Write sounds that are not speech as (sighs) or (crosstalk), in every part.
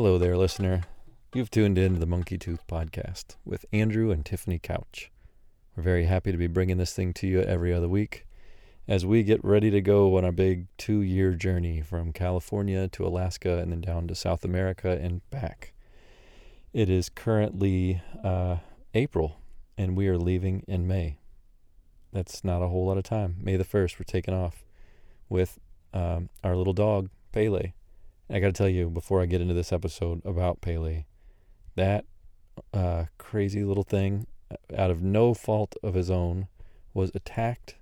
Hello there, listener. You've tuned in to the Monkey Tooth Podcast with Andrew and Tiffany Couch. We're very happy to be bringing this thing to you every other week as we get ready to go on our big two year journey from California to Alaska and then down to South America and back. It is currently uh, April and we are leaving in May. That's not a whole lot of time. May the 1st, we're taking off with um, our little dog, Pele. I got to tell you before I get into this episode about Pele, that uh, crazy little thing, uh, out of no fault of his own, was attacked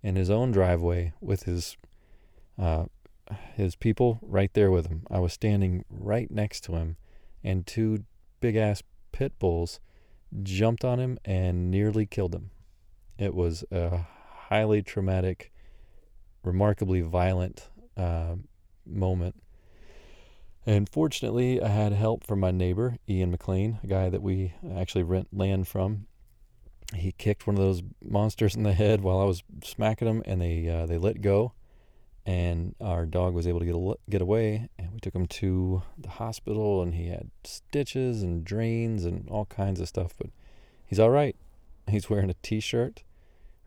in his own driveway with his uh, his people right there with him. I was standing right next to him, and two big ass pit bulls jumped on him and nearly killed him. It was a highly traumatic, remarkably violent uh, moment and fortunately, I had help from my neighbor, Ian McLean, a guy that we actually rent land from. He kicked one of those monsters in the head while I was smacking them, and they uh, they let go, and our dog was able to get get away. And we took him to the hospital, and he had stitches and drains and all kinds of stuff, but he's all right. He's wearing a T-shirt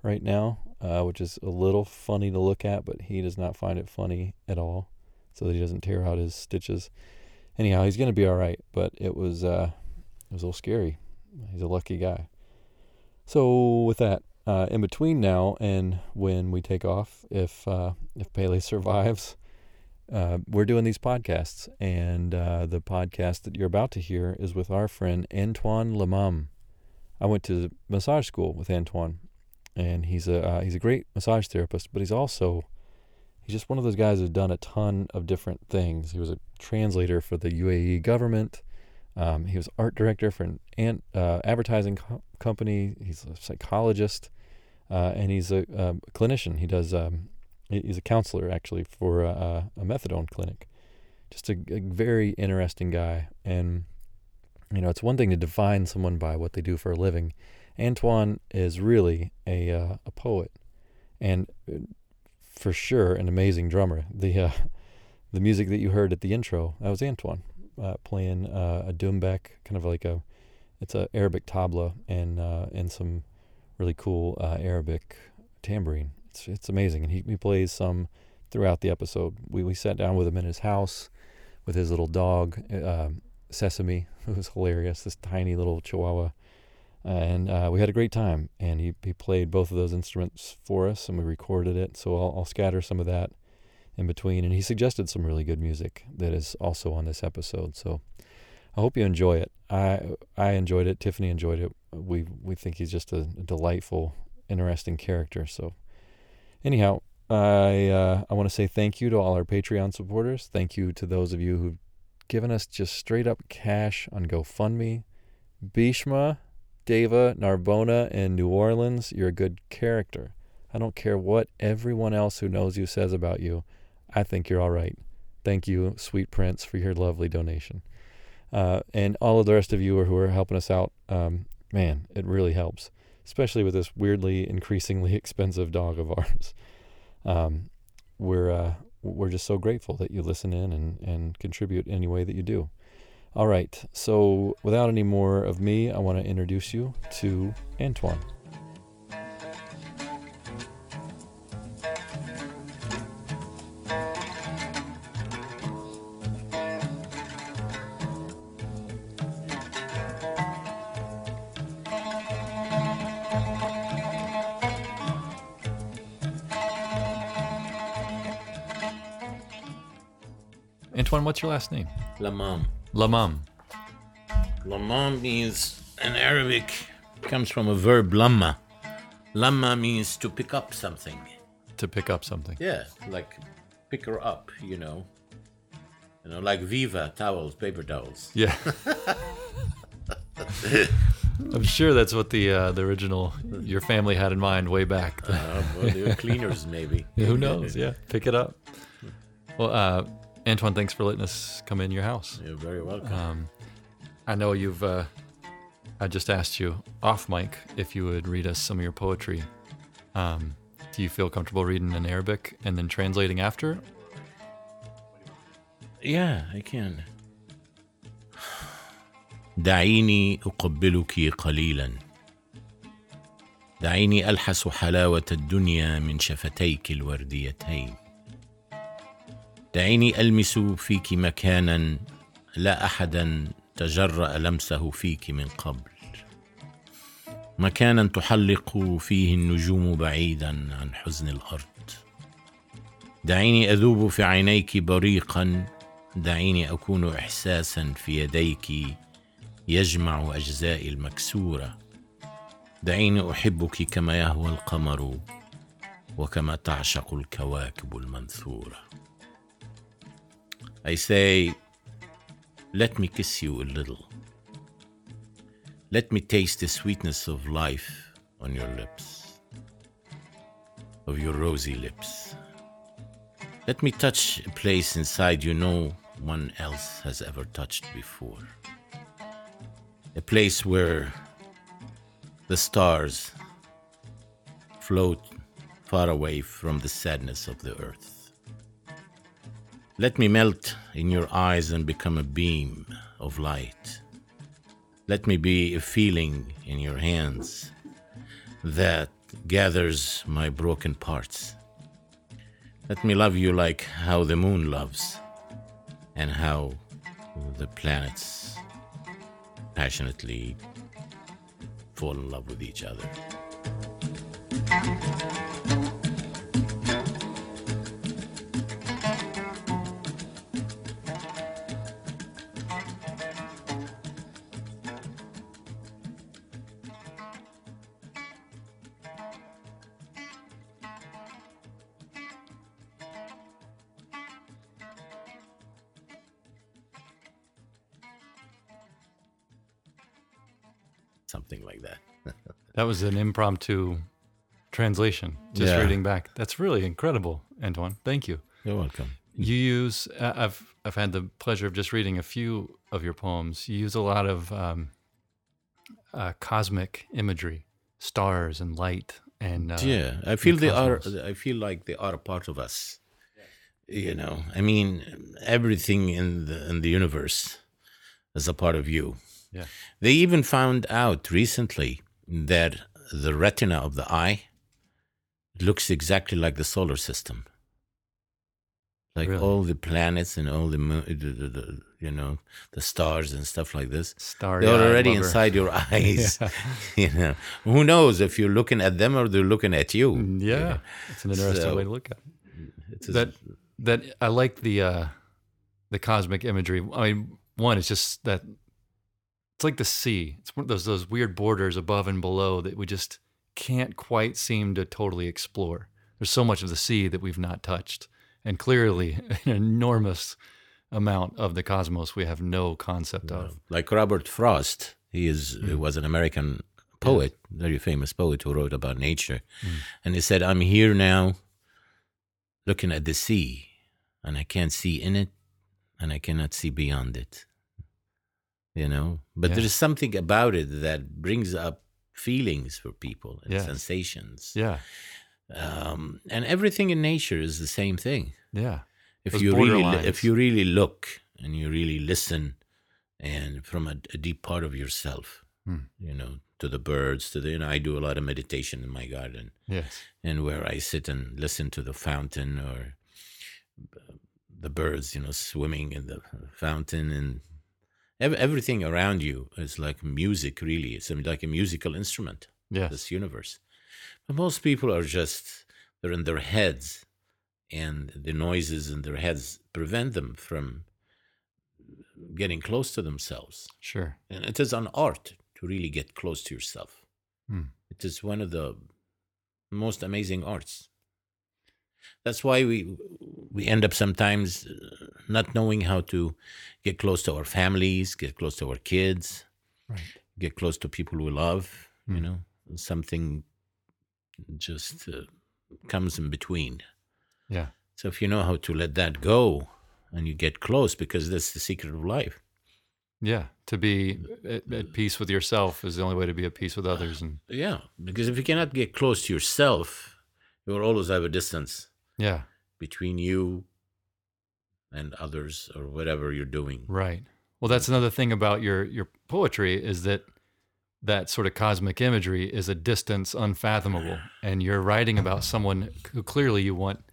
right now, uh, which is a little funny to look at, but he does not find it funny at all so that he doesn't tear out his stitches. Anyhow, he's gonna be all right, but it was uh, it was a little scary. He's a lucky guy. So with that, uh, in between now and when we take off, if uh, if Pele (laughs) survives, uh, we're doing these podcasts, and uh, the podcast that you're about to hear is with our friend Antoine Lamam. I went to massage school with Antoine, and he's a uh, he's a great massage therapist, but he's also he's just one of those guys who's done a ton of different things. He was a translator for the UAE government. Um, he was art director for an, an uh, advertising co- company. He's a psychologist, uh, and he's a, um, clinician. He does. Um, he's a counselor actually for a, a methadone clinic. Just a, a, very interesting guy, and you know it's one thing to define someone by what they do for a living. Antoine is really a uh, a poet, and uh, for sure an amazing drummer. The uh, (laughs) the music that you heard at the intro that was Antoine uh, playing uh, a doumbek, kind of like a it's a Arabic tabla and uh, and some really cool uh, Arabic tambourine. It's it's amazing, and he he plays some throughout the episode. We we sat down with him in his house with his little dog um, Sesame, (laughs) who was hilarious. This tiny little Chihuahua and uh, we had a great time. And he, he played both of those instruments for us, and we recorded it. So I'll, I'll scatter some of that in between. And he suggested some really good music that is also on this episode. So I hope you enjoy it. I I enjoyed it. Tiffany enjoyed it. We we think he's just a, delightful, interesting character. So anyhow, I uh, I want to say thank you to all our Patreon supporters. Thank you to those of you who've given us just straight up cash on GoFundMe. Bishma Deva, Narbona, and New Orleans, you're a good character. I don't care what everyone else who knows you says about you. I think you're all right. Thank you, sweet prince, for your lovely donation. Uh, and all of the rest of you who are helping us out, um, man, it really helps, especially with this weirdly increasingly (laughs) expensive dog of ours. Um, we're uh, we're just so grateful that you listen in and, and contribute any way that you do. All right, so without any more of me, I want to introduce you to Antoine. Antoine, what's your last name? Lamam. Lamam. Lamam means in Arabic comes from a verb lamma. Lamma means to pick up something. To pick up something. Yeah, like pick her up, you know. You know, like Viva towels, paper towels. Yeah. (laughs) I'm sure that's what the uh, the original your family had in mind way back. uh, well, they were cleaners, maybe. (laughs) Who knows? (laughs) Yeah, pick it up. Well, uh, Antoine, thanks for letting us come in your house. You're very welcome. Um, I know you've. Uh, I just asked you off mic if you would read us some of your poetry. Um, do you feel comfortable reading in Arabic and then translating after? Yeah, I can. دعيني اقبلك قليلا دعيني الحس حلاوه الدنيا من شفتيك الورديتين دعيني ألمس فيك مكانا لا أحدا تجرأ لمسه فيك من قبل. مكانا تحلق فيه النجوم بعيدا عن حزن الأرض. دعيني أذوب في عينيك بريقا دعيني أكون إحساسا في يديك يجمع أجزائي المكسورة. دعيني أحبك كما يهوى القمر وكما تعشق الكواكب المنثورة. I say, let me kiss you a little. Let me taste the sweetness of life on your lips, of your rosy lips. Let me touch a place inside you no one else has ever touched before. A place where the stars float far away from the sadness of the earth. Let me melt in your eyes and become a beam of light. Let me be a feeling in your hands that gathers my broken parts. Let me love you like how the moon loves and how the planets passionately fall in love with each other. That was an impromptu translation, just Yeah. reading back. That's really incredible, Antoine. Thank you. You're welcome. You use uh, I've I've had the pleasure of just reading a few of your poems. You use a lot of um, uh, cosmic imagery, stars and light, and uh, yeah i feel they are i feel like they are a part of us you know i mean everything in the in the universe is a part of you Yeah. they even found out recently that the retina of the eye looks exactly like the solar system like Really? all the planets and all the, moon, the, the, the you know the stars and stuff like this starry. they're already inside your (laughs) eyes Yeah. (laughs) you know who knows if you're looking at them or they're looking at you Yeah, it's an interesting So- way to look at it. It's that that I like the uh the cosmic imagery. I mean, one it's just that it's like the sea. It's one of those those weird borders above and below that we just can't quite seem to totally explore. There's so much of the sea that we've not touched, and clearly (laughs) an enormous amount of the cosmos we have no concept of. like Robert Frost. He is he hmm. was an American poet, very famous poet who wrote about nature, hmm. and he said, "I'm here now, looking at the sea, and I can't see in it, and I cannot see beyond it." You know, but Yeah. there's something about it that brings up feelings for people and Yes. sensations. Yeah, Um, and everything in nature is the same thing. yeah, if Those you really borderlines. li- if you really look and you really listen and from a, a deep part of yourself Hmm. you know to the birds to the you know i do a lot of meditation in my garden yes, and where i sit and listen to the fountain or the birds you know swimming in the fountain and everything around you is like music really it's like a musical instrument yes, this universe. But most people are just they're in their heads, and the noises in their heads prevent them from getting close to themselves. sure, And it is an art to really get close to yourself. Hmm. It is one of the most amazing arts. That's why we we end up sometimes uh, not knowing how to get close to our families, get close to our kids, right, get close to people we love you Hmm. know? Something just uh, comes in between. Yeah, so if you know how to let that go and you get close because that's the secret of life. Yeah. To be at, at peace with yourself is the only way to be at peace with others, and (sighs) yeah. Because if you cannot get close to yourself you will always have a distance yeah, between you and others or whatever you're doing Right. Well, that's another thing about your your poetry is that that sort of cosmic imagery is a distance unfathomable, (sighs) and you're writing about someone who clearly you want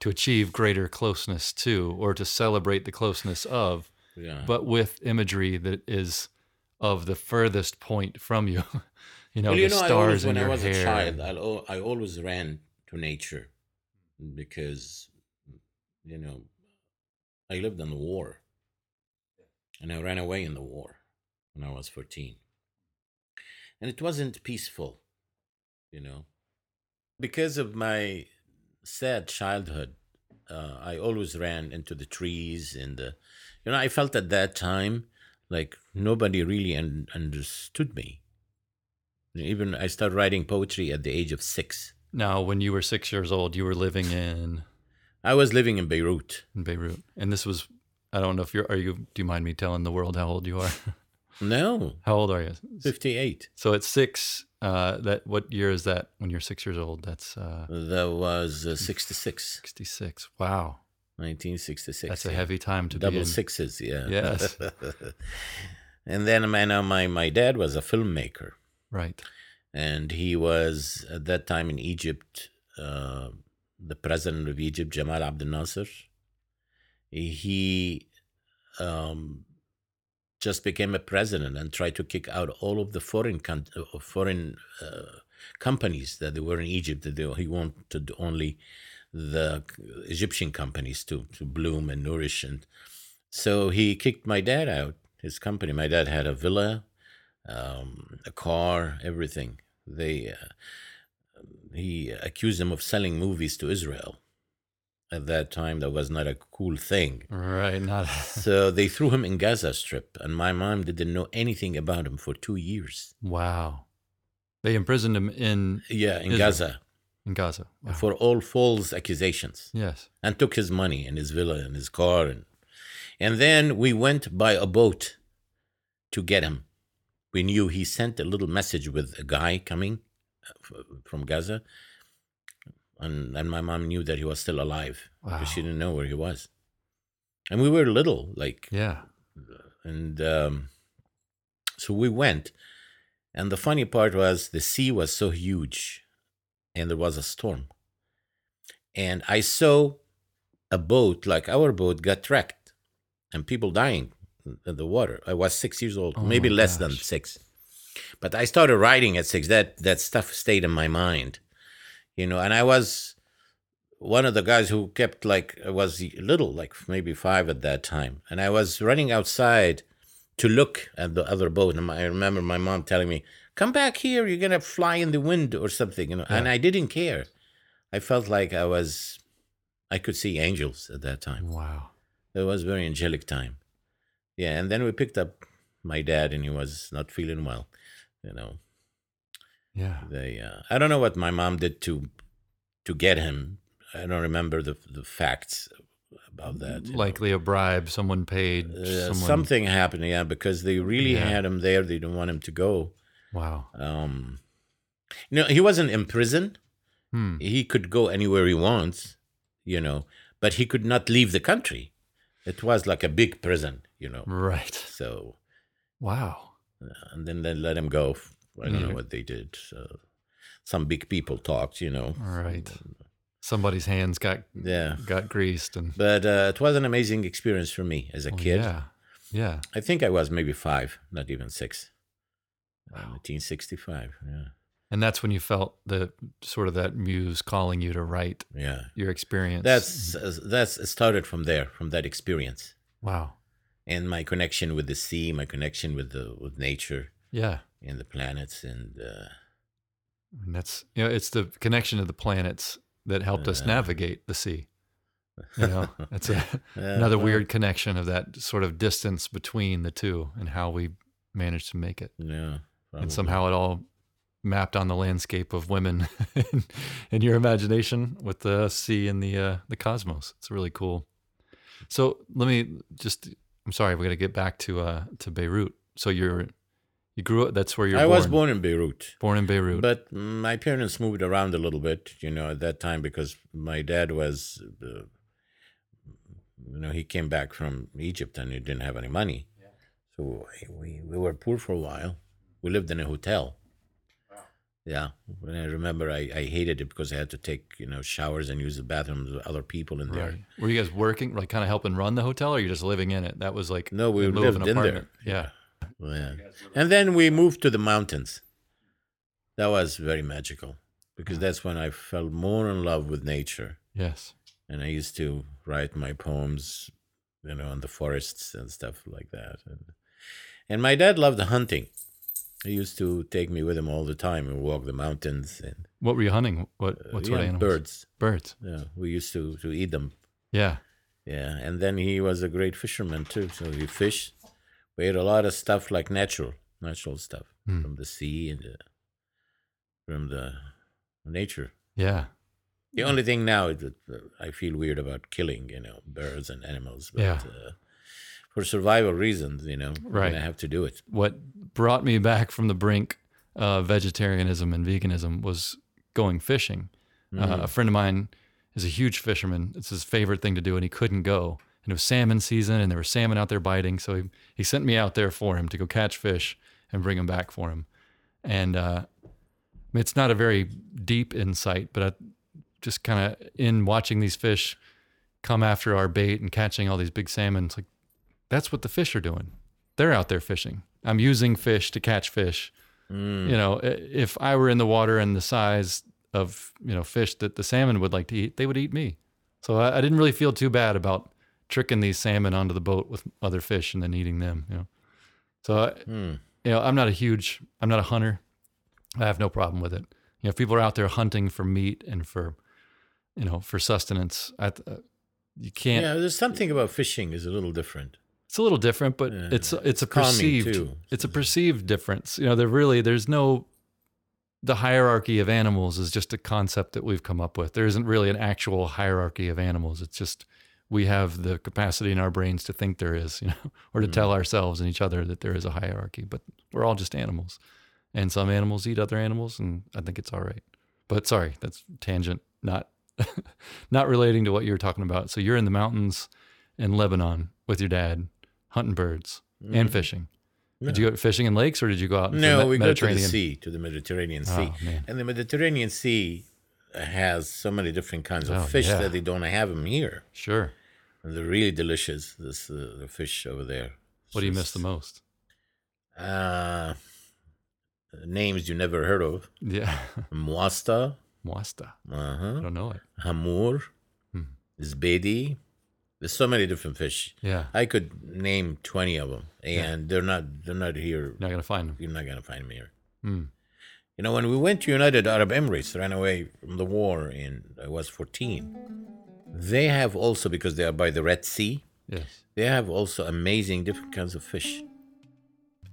to achieve greater closeness to, or to celebrate the closeness of, Yeah. but with imagery that is of the furthest point from you. (laughs) you know, well, you the know, I stars always, in when your I was hair. a child, I, al- I always ran to nature because, you know, I lived in the war, and I ran away in the war when I was fourteen, and it wasn't peaceful, you know, because of my sad childhood. Uh, I always ran into the trees and the, you know, I felt at that time like nobody really un- understood me. Even I started writing poetry at the age of six. Now, when you were six years old, you were living in I was living in Beirut. in Beirut, and this was. I don't know if you're. Are you? Do you mind me telling the world how old you are? (laughs) No, how old are you? 58. So at six, uh, that what year is that? When you're six years old, that's uh, That was uh, 66, sixty-six. Wow, 1966. that's a heavy time to be Double in. sixes, yeah. Yes. (laughs) and then now my, my dad was a filmmaker. Right. And he was at that time in Egypt, uh, the president of Egypt, Jamal Abdel Nasser. He um, just became a president and tried to kick out all of the foreign con- uh, foreign uh, companies that were in Egypt. That they, he wanted only the Egyptian companies to to bloom and nourish, and so he kicked my dad out. His company. My dad had a villa um, a car, everything. They uh, he accused them of selling movies to Israel. At that time, that was not a cool thing. Right. Not. (laughs) So they threw him in Gaza Strip, and my mom didn't know anything about him for two years. wow. They imprisoned him in Yeah, in Israel. Gaza in Gaza. Wow. for all false accusations, Yes. and took his money and his villa and his car, and and then we went by a boat to get him. We knew he sent a little message with a guy coming uh, from Gaza, and and my mom knew that he was still alive because she didn't know where he was, and we were little, like Yeah. and um, so we went and the funny part was the sea was so huge and there was a storm. And i saw a boat like our boat got wrecked and people dying in the water i was six years old Oh maybe less than six but i started writing at six that that stuff stayed in my mind you know and i was one of the guys who kept like I was little, like maybe five at that time, and I was running outside to look at the other boat, and I remember my mom telling me, "Come back here, you're gonna fly in the wind or something," you know. And I didn't care. I felt like I was, I could see angels at that time. Wow. It was a very angelic time. Yeah, and then we picked up my dad, and he was not feeling well. You know, Yeah. they. Uh, I don't know what my mom did to to get him. I don't remember the the facts about that. you know. Likely a bribe. Someone paid. Uh, someone, something happened, yeah, because they really Yeah. had him there. They didn't want him to go. Wow. Um, you know, he wasn't in prison. Hmm. He could go anywhere he wants, you know, but he could not leave the country. It was like a big prison, you know. Right. So, Wow. and then they let him go. I don't know what they did. So, some big people talked, you know. Right. Somebody's hands got Yeah. got greased and But uh, it was an amazing experience for me as a Oh, kid. Yeah. Yeah. I think I was maybe five, not even six. Uh, Wow. 1965. Yeah. And that's when you felt the sort of that muse calling you to write Yeah. your experience. That's uh, that's it started from there, from that experience, wow. And my connection with the sea, my connection with the with nature Yeah. and the planets, and uh, And that's you know, it's the connection of the planets that helped us Yeah. navigate the sea. You know, (laughs) that's a, uh, another well, weird connection of that sort of distance between the two and how we managed to make it. Yeah, probably. And somehow it all mapped on the landscape of women (laughs) in, in your imagination with the sea and the uh, the cosmos. It's really cool. So let me just I'm sorry, we got to get back to uh to Beirut. So you're you grew up that's where you're I born. was born in Beirut, born in Beirut. but my parents moved around a little bit, you know, at that time because my dad was, uh, you know, he came back from Egypt and he didn't have any money, yeah. So we, we were poor for a while. We lived in a hotel. Yeah, and I remember I, I hated it because I had to take you know showers and use the bathrooms with other people in there. Right. Were you guys working, like kind of helping run the hotel, or you just living in it? That was like No, we lived in there. Yeah. Oh, yeah. And then we moved to the mountains. That was very magical because that's when I fell more in love with nature. Yes. And I used to write my poems, you know, in the forests and stuff like that. And, and my dad loved hunting. He used to take me with him all the time and walk the mountains and What were you hunting? What what sort Uh, yeah, of animals? birds. Birds. Yeah, we used to to eat them. Yeah. Yeah, and then he was a great fisherman too. So he fished. We ate a lot of stuff like natural, natural stuff Hmm. from the sea and the, from the nature. Yeah. The only thing now is that uh, I feel weird about killing, you know, birds and animals. But, Yeah. Uh, for survival reasons, you know, Right. I have to do it. What brought me back from the brink of vegetarianism and veganism was going fishing. Mm-hmm. Uh, a friend of mine is a huge fisherman. It's his favorite thing to do, and he couldn't go. And it was salmon season, and there were salmon out there biting. So he, he sent me out there for him to go catch fish and bring them back for him. And uh, it's not a very deep insight, but I, just kind of in watching these fish come after our bait and catching all these big salmon, it's like that's what the fish are doing. They're out there fishing. I'm using fish to catch fish. Mm. You know, if I were in the water and the size of you know fish that the salmon would like to eat, they would eat me. So I, I didn't really feel too bad about tricking these salmon onto the boat with other fish and then eating them. You know, so I, Mm. you know, I'm not a huge, I'm not a hunter. I have no problem with it. You know, if people are out there hunting for meat and for, you know, for sustenance, I, uh, you can't. Yeah, there's something about fishing is a little different. It's a little different, but Yeah. it's it's a perceived too. it's a perceived difference. You know, there really there's no the hierarchy of animals is just a concept that we've come up with. There isn't really an actual hierarchy of animals. It's just we have the capacity in our brains to think there is, you know, (laughs) or to Mm-hmm. tell ourselves and each other that there is a hierarchy, but we're all just animals. And some animals eat other animals and I think it's all right. But sorry, that's tangent, not (laughs) not relating to what you were talking about. So you're in the mountains in Lebanon with your dad hunting birds and fishing. Did you go fishing in lakes or did you go out Mm-hmm. No, we go to the Mediterranean? sea, to the Mediterranean Sea. Oh. And the Mediterranean Sea has so many different kinds of Oh, fish yeah. that they don't have them here. Sure. And they're really delicious, this uh, the fish over there. What do you miss the most? Uh, names you never heard of. Yeah. (laughs) Mwasta, Mwasta. I uh-huh. don't know it. Hamur, Hmm. Zbedi. There's so many different fish. Yeah. I could name 20 of them, and they're not they're not here. You're not going to find them. You're not gonna find them here. Hmm. You know, when we went to United Arab Emirates, ran away from the war, in I was 14. They have also because they are by the Red Sea. Yes. They have also amazing different kinds of fish.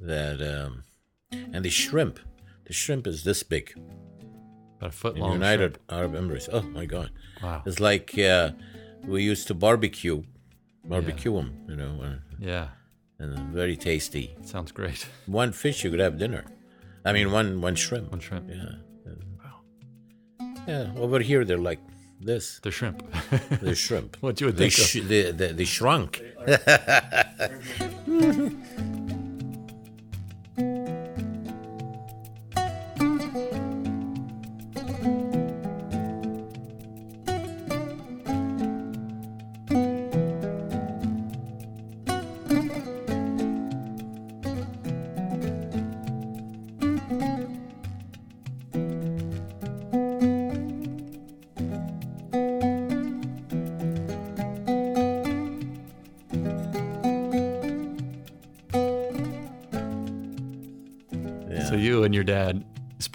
That um, and the shrimp. The shrimp is this big. About a foot In long. United Arab Emirates. Oh my God! Wow. It's like uh, we used to barbecue, barbecue them. You know, uh, Yeah. and very tasty. Sounds great. One fish you could have dinner. I mean, one one shrimp. One shrimp. Yeah. Wow. Yeah. Over here they're like this. They're shrimp. They're shrimp. (laughs) what do you would They, think of. sh- they, they, they shrunk. (laughs) (laughs)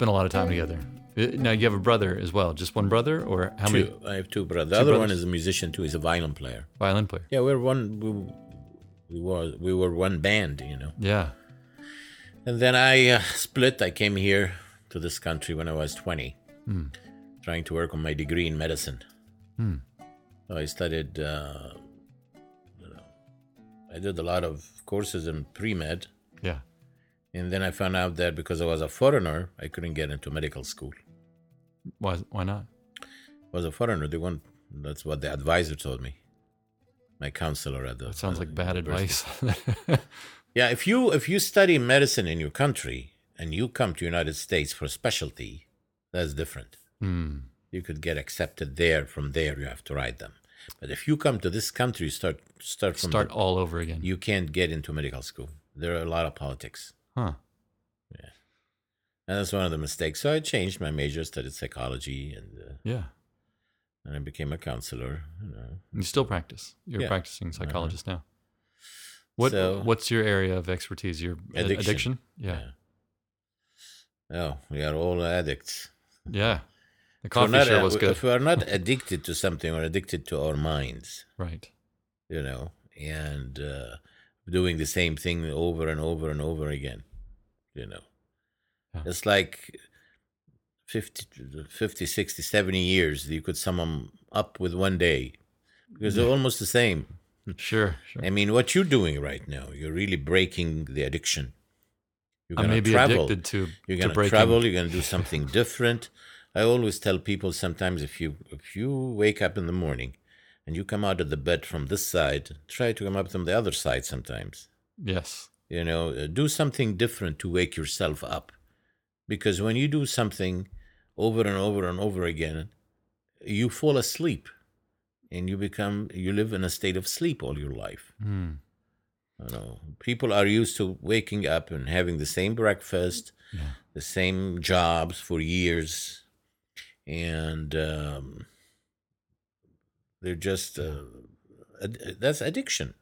spent a lot of time together. Uh, Now you have a brother as well. Just one brother, or how many. I have two brothers. The other one is a musician too. He's a violin player. violin player? Yeah, we're one. We, we was we were one band, you know. Yeah. And then I uh, split. I came here to this country when I was 20, trying to work on my degree in medicine. Hmm. So I studied, uh, I did a lot of courses in pre med. Yeah. And then I found out that because I was a foreigner, I couldn't get into medical school. Why? Why not? I was a foreigner. They want, that's what the advisor told me. My counselor at the. That sounds uh, like bad university. advice. (laughs) Yeah, if you if you study medicine in your country and you come to United States for specialty, that's different. Hmm. You could get accepted there. From there, you have to write them. But if you come to this country, start start from Start the- all over again. you can't get into medical school. There are a lot of politics, huh. Yeah. And that's one of the mistakes. So I changed my major, studied psychology, and uh, Yeah. and I became a counselor. You know. You still practice. You're Yeah. Uh-huh. practicing psychologist now. What So- What's your area of expertise? Your Addiction. addiction? Yeah. Oh, we are all addicts. Yeah. (laughs) The coffee not- sure uh, was good. If we are not (laughs) addicted to something, we're addicted to our minds. Right. you know, and uh, doing the same thing over and over and over again, you know. Yeah. It's like 50, 50, 60, 70 years you could sum them up with one day because they're almost the same. (laughs) Sure. Sure. I mean, what you're doing right now, you're really breaking the addiction. You're may be travel. addicted to You're gonna breaking. travel. You're gonna do something different. I always tell people sometimes if you if you wake up in the morning and you come out of the bed from this side, try to come up from the other side sometimes. Yes. You know, uh, do something different to wake yourself up, because when you do something over and over and over again, you fall asleep, and you become you live in a state of sleep all your life. Hmm. You know, people are used to waking up and having the same breakfast, Yeah. the same jobs for years, and um, they're just uh, ad- that's addiction.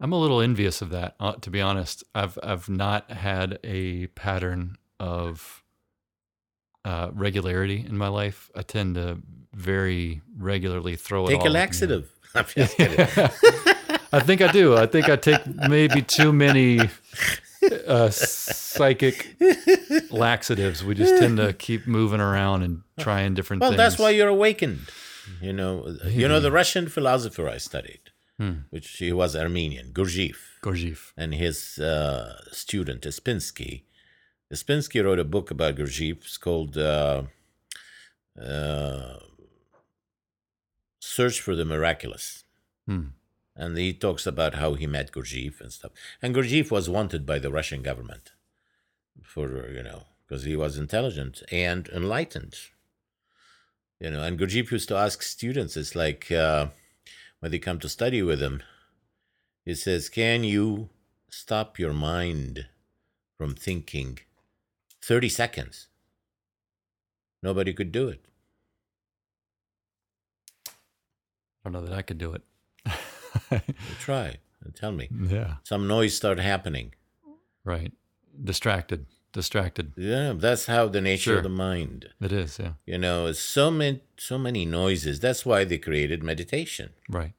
I'm a little envious of that, uh, to be honest. I've I've not had a pattern of uh, regularity in my life. I tend to very regularly throw it. Take a laxative. (laughs) I'm just kidding. (laughs) I think I do. I think I take maybe too many uh, psychic laxatives. We just tend to keep moving around and trying different Well, things. that's why you're awakened. You know, you know the Russian philosopher I studied, Hmm. which he was Armenian, Gurdjieff. Gurdjieff. and his uh, student Spinsky. Spinsky wrote a book about Gurdjieff. It's called uh, uh, "Search for the Miraculous," Hmm. and he talks about how he met Gurdjieff and stuff. And Gurdjieff was wanted by the Russian government for you know because he was intelligent and enlightened. You know, and Gurdjieff used to ask students. It's like uh, when they come to study with him. He says, Can you stop your mind from thinking 30 seconds? Nobody could do it. I don't know that I could do it. Try and tell me. (laughs) yeah. Some noise start happening. Right. Distracted. Distracted. Yeah, that's how the nature Sure. of the mind. It is. Yeah. You know, so many so many noises. That's why they created meditation. Right.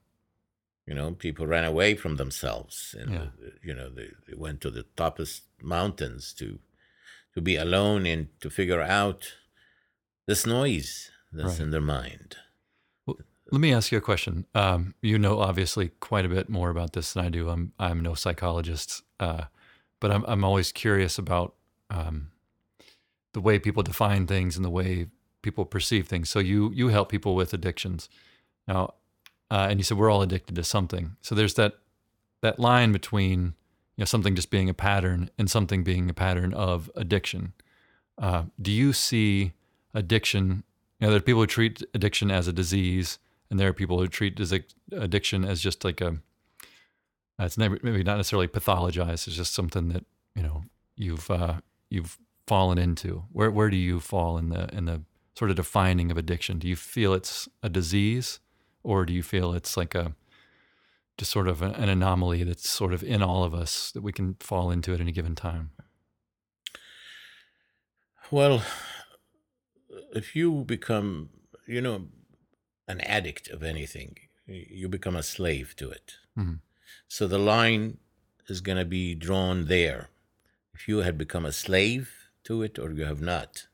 You know, people ran away from themselves, and Yeah. uh, you know they, they went to the topest mountains to to be alone and to figure out this noise that's Right. in their mind. Let me ask you a question. Um, you know, obviously, quite a bit more about this than I do. I'm I'm no psychologist, uh, but I'm I'm always curious about um, the way people define things and the way people perceive things. So you you help people with addictions, now, uh, and you said we're all addicted to something. So there's that that line between you know something just being a pattern and something being a pattern of addiction. Uh, do you see addiction? You know, there are people who treat addiction as a disease, and there are people who treat addiction as just like a. uh, It's never, maybe not necessarily pathologized. It's just something that you know you've uh, you've fallen into. Where where do you fall in the in the sort of defining of addiction? Do you feel it's a disease, or do you feel it's like a just sort of an, an anomaly that's sort of in all of us that we can fall into at any given time? Well, if you become, you know, an addict of anything, you become a slave to it. Mhm. So the line is going to be drawn there. If you had become a slave to it or you have not,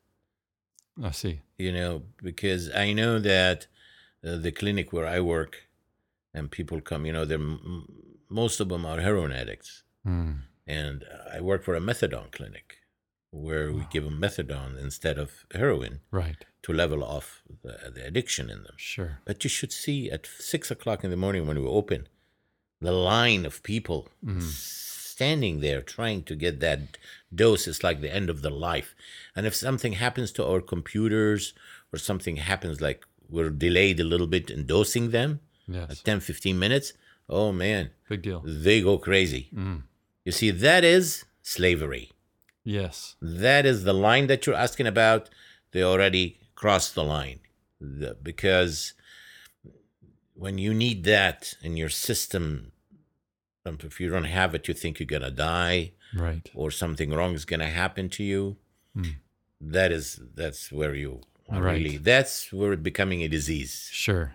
I see. you know, because I know that uh, the clinic where I work and people come, you know, they're m- most of them are heroin addicts. Mm. And I work for a methadone clinic where we give them methadone instead of heroin Right. to level off the, the addiction in them. Sure. But you should see at six o'clock in the morning when we open, the line of people Mhm. Standing there trying to get that dose. It's like the end of their life. And if something happens to our computers or something happens, like we're delayed a little bit in dosing them, Yes. like 10, 15 minutes, oh man, Big deal. they go crazy. Mm. You see, that is slavery. Yes. That is the line that you're asking about. They already crossed the line. Because when you need that in your system, if you don't have it, you think you're going to die Right. or something wrong is going to happen to you. Mm. That is, that's where you are Right. really, that's where it's becoming a disease. Sure.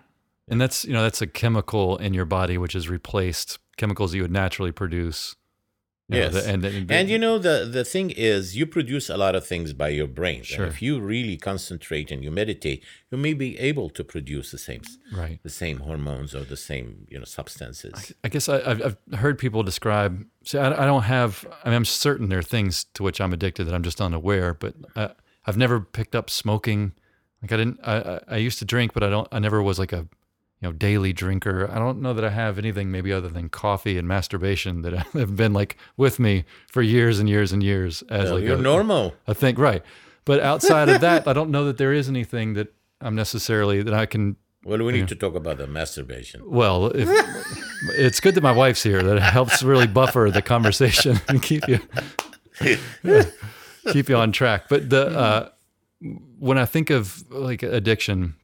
And that's you know that's a chemical in your body which is replaced chemicals you would naturally produce. Yes. the- and, and, And you know the the thing is, you produce a lot of things by your brain. Sure. If you really concentrate and you meditate, you may be able to produce the same right. the same hormones or the same you know substances. I guess I, I've, I've heard people describe. See, I, I don't have. I mean, I'm certain there are things to which I'm addicted that I'm just unaware. But uh, I've never picked up smoking. Like I didn't. I, I I used to drink, but I don't. I never was like a, you know, daily drinker. I don't know that I have anything maybe other than coffee and masturbation that (laughs) have been like with me for years and years and years as like you're a, normal. I think right? But outside of that, I don't know that there is anything that I'm necessarily that I can Well, we need to talk about the masturbation. well, if, it's good that my wife's here. That helps really buffer the conversation (laughs) and keep you keep you on track. But the uh, when I think of like addiction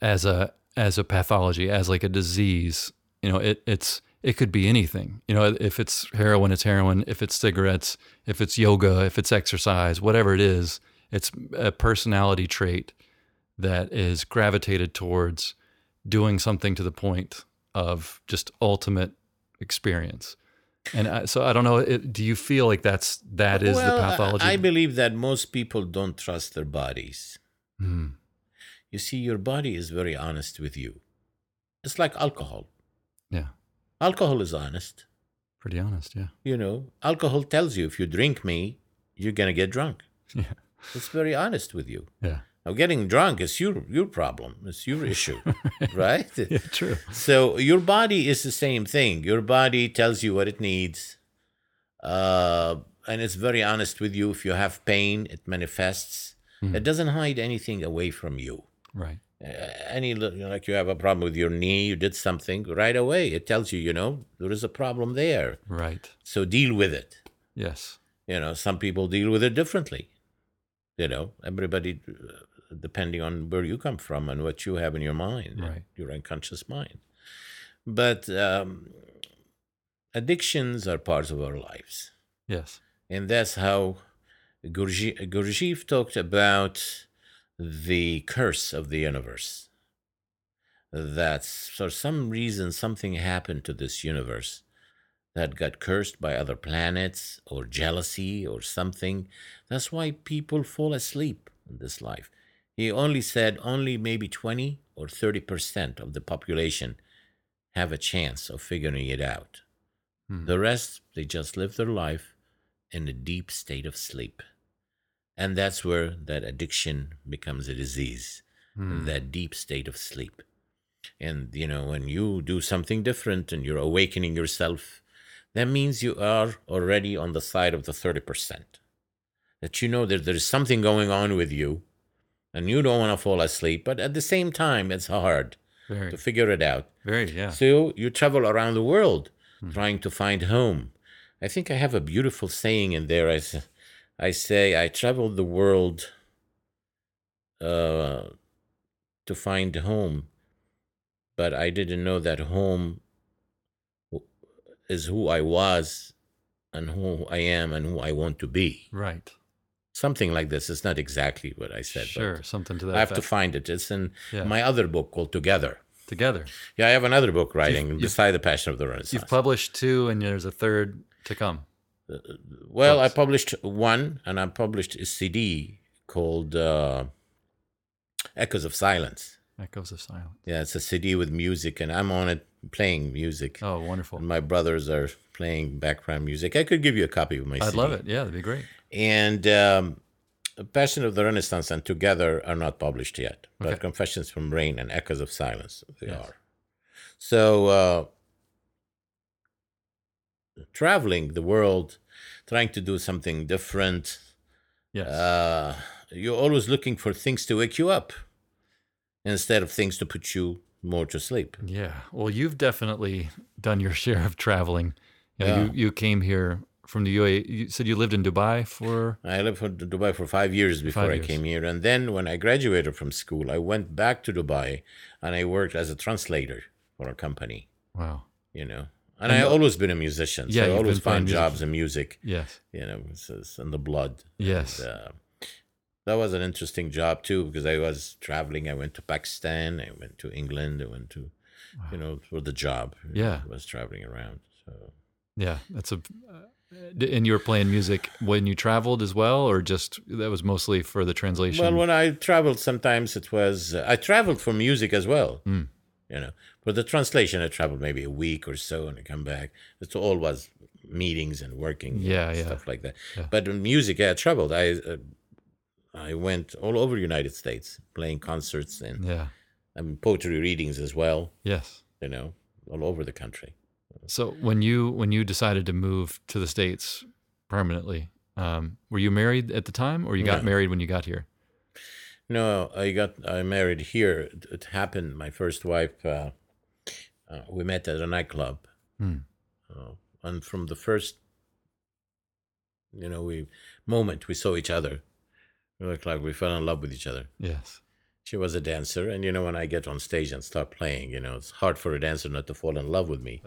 as a as a pathology, as like a disease, you know, it it's it could be anything. You know, if it's heroin, it's heroin. If it's cigarettes, if it's yoga, if it's exercise, whatever it is, it's a personality trait that is gravitated towards doing something to the point of just ultimate experience. And I, so I don't know. It, do you feel like that's that is well, the pathology? I, believe that most people don't trust their bodies. Hmm. You see, your body is very honest with you. It's like alcohol. Yeah, Alcohol is honest. pretty honest. Yeah, You know, alcohol tells you if you drink me, you're gonna get drunk. (laughs) yeah, It's very honest with you. yeah. Now, getting drunk is your your problem. It's your issue, (laughs) right? Yeah, true. So your body is the same thing. Your body tells you what it needs, uh, and it's very honest with you. If you have pain, it manifests. Mhm. It doesn't hide anything away from you. Right. Uh, any you know, like you have a problem with your knee, you did something right away. It tells you, you know, there is a problem there. Right. So deal with it. Yes. You know, some people deal with it differently. You know, everybody, uh, depending on where you come from and what you have in your mind, Right. your unconscious mind. But um, addictions are parts of our lives. Yes. And that's how Gurdjieff talked about the curse of the universe. That for some reason something happened to this universe that got cursed by other planets or jealousy or something. That's why people fall asleep in this life. He only said only maybe 20 or 30% of the population have a chance of figuring it out. Hmm. The rest, they just live their life in a deep state of sleep. And that's where that addiction becomes a disease, Hmm. that deep state of sleep. And, you know, when you do something different and you're awakening yourself, that means you are already on the side of the 30%. That you know that there's something going on with you and you don't want to fall asleep, but at the same time, it's hard Very. to figure it out. Very. Yeah. So you travel around the world Hmm. trying to find home. I think I have a beautiful saying in there. I, s- I say, I traveled the world uh, to find home, but I didn't know that home is who I was and who I am and who I want to be. Right. Something like this. It's not exactly what I said, Sure. Something to that. I have to find it. It's in Yeah. my other book called Together. Together. Yeah, I have another book writing you've- beside the Passion of the Renaissance. You've published two, and there's a third to come. Well, I published one, and I published a CD called uh, Echoes of Silence. Echoes of Silence. Yeah, it's a CD with music, and I'm on it playing music. Oh, wonderful. And my brothers are playing background music. I could give you a copy of my I'd CD. love it. Yeah, that'd be great. And um, Passion of the Renaissance and Together are not published yet, but Confessions from Rain and Echoes of Silence, they Yes. are. So uh, traveling the world, trying to do something different. Yes. Uh, you're always looking for things to wake you up instead of things to put you more to sleep. yeah. Well, you've definitely done your (laughs) share of traveling. You, know, Yeah. you, you came here from the UAE. You said you lived in Dubai for. I lived in Dubai for five years before Five I came here. And then when I graduated from school, I went back to Dubai and I worked as a translator for a company, Wow. you know. And, I always been a musician. Yeah, so I always found jobs in music, Yes. you know, it's, in the blood. Yes. uh, that was an interesting job too because I was traveling. I went to Pakistan, I went to England, I went to, you know, for the job. Yeah. I was traveling around. So Yeah. That's a. Uh, and you were playing music when you traveled as well, or just that was mostly for the translation? well, when I traveled, sometimes it was I traveled for music as well. Hmm. You know, for the translation, I traveled maybe a week or so, and I come back. It's all was meetings and working, and Yeah, yeah. stuff like that. But music, yeah, I traveled. I uh, I went all over the United States playing concerts and yeah. and poetry readings as well. Yes. you know, all over the country. So when you when you decided to move to the states permanently, um, were you married at the time, or you got No. married when you got here? No, I got I married here. It, it happened. My first wife, uh, uh, we met at a nightclub, Hmm. uh, and from the first, you know, we moment we saw each other, we looked like we fell in love with each other. Yes. She was a dancer, and you know, when I get on stage and start playing, you know, it's hard for a dancer not to fall in love with me.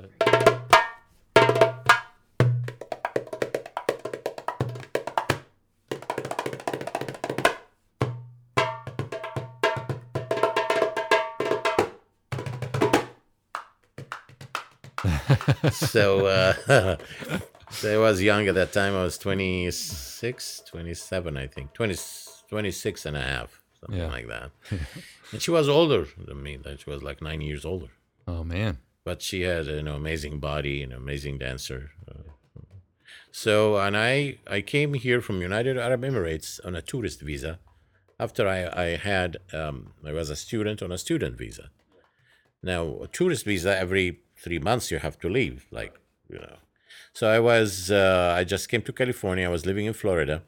So uh, (laughs) so I was young at that time. I was 26, 27, I think. 20, 26 and a half, something Yeah. like that. and she was older than me. That She was like nine years older. Oh man. But she had an amazing body, an amazing dancer. So, and I, I came here from United Arab Emirates on a tourist visa. After I, I had, um, I was a student on a student visa. Now, a tourist visa, every three months you have to leave, like, you know. So I was, uh, I just came to California. I was living in Florida.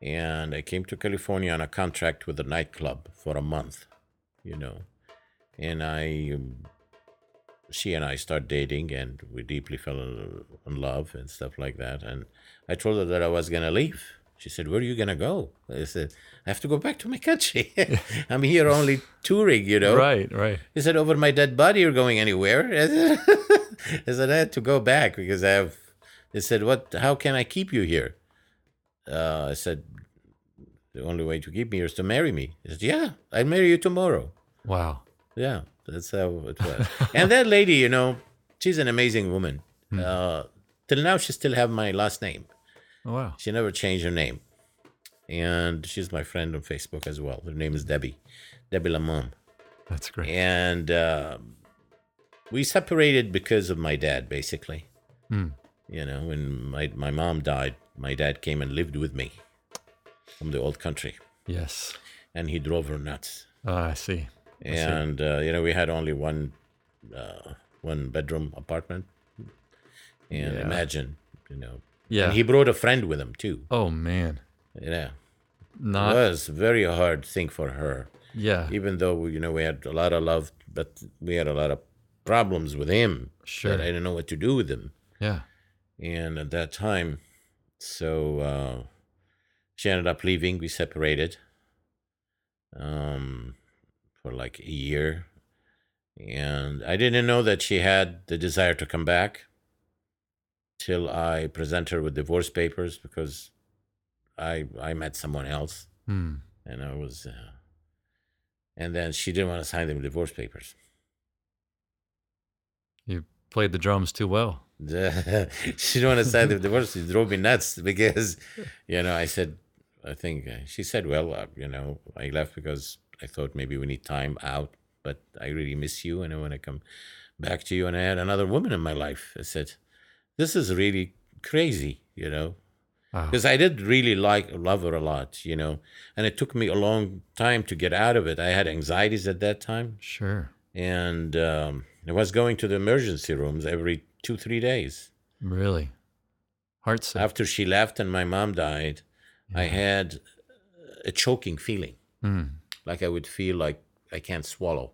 And I came to California on a contract with a nightclub for a month, you know. And I, um, she and I started dating and we deeply fell in love and stuff like that. And I told her that I was going to leave. She said, Where are you going to go? I said, I have to go back to my country. (laughs) I'm here only touring, you know. Right. Right. He said, Over my dead body, you're going anywhere? I (laughs) said, I said, I had to go back because I have. They said, What? How can I keep you here? Uh, I said, The only way to keep me is to marry me. He said, Yeah, I'll marry you tomorrow. Wow. Yeah, that's how it was. (laughs) and that lady, you know, she's an amazing woman. Uh, till now, she still have my last name. Oh, wow. She never changed her name, and she's my friend on Facebook as well. Her name is Debbie, Debbie Lamont. That's great. And uh, we separated because of my dad, basically. Hmm. You know, when my my mom died, my dad came and lived with me from the old country, Yes. and he drove her nuts. Ah, I see. I see. and uh, you know we had only one uh, one bedroom apartment and Yeah. imagine you know Yeah. and he brought a friend with him too oh man. yeah Not. it was a very hard thing for her yeah. even though you know we had a lot of love but we had a lot of problems with him Sure. that i didn't know what to do with him Yeah. and at that time so uh, she ended up leaving we separated um, for like a year and i didn't know that she had the desire to come back till i present her with divorce papers because i i met someone else Hmm. and i was uh, and then she didn't want to sign the divorce papers You played the drums too well. (laughs) She didn't want to sign the divorce. It drove me nuts (laughs) because, you know, I said, I think uh, she said, well, uh, you know, I left because I thought maybe we need time out, but I really miss you and I want to come back to you. And I had another woman in my life. I said, this is really crazy, you know, Wow. because I did really like love her a lot, you know, and it took me a long time to get out of it. I had anxieties at that time Sure. and um, I was going to the emergency rooms every two, three days Really? Heart. After she left and my mom died, I had a choking feeling. Mm. Like I would feel like I can't swallow.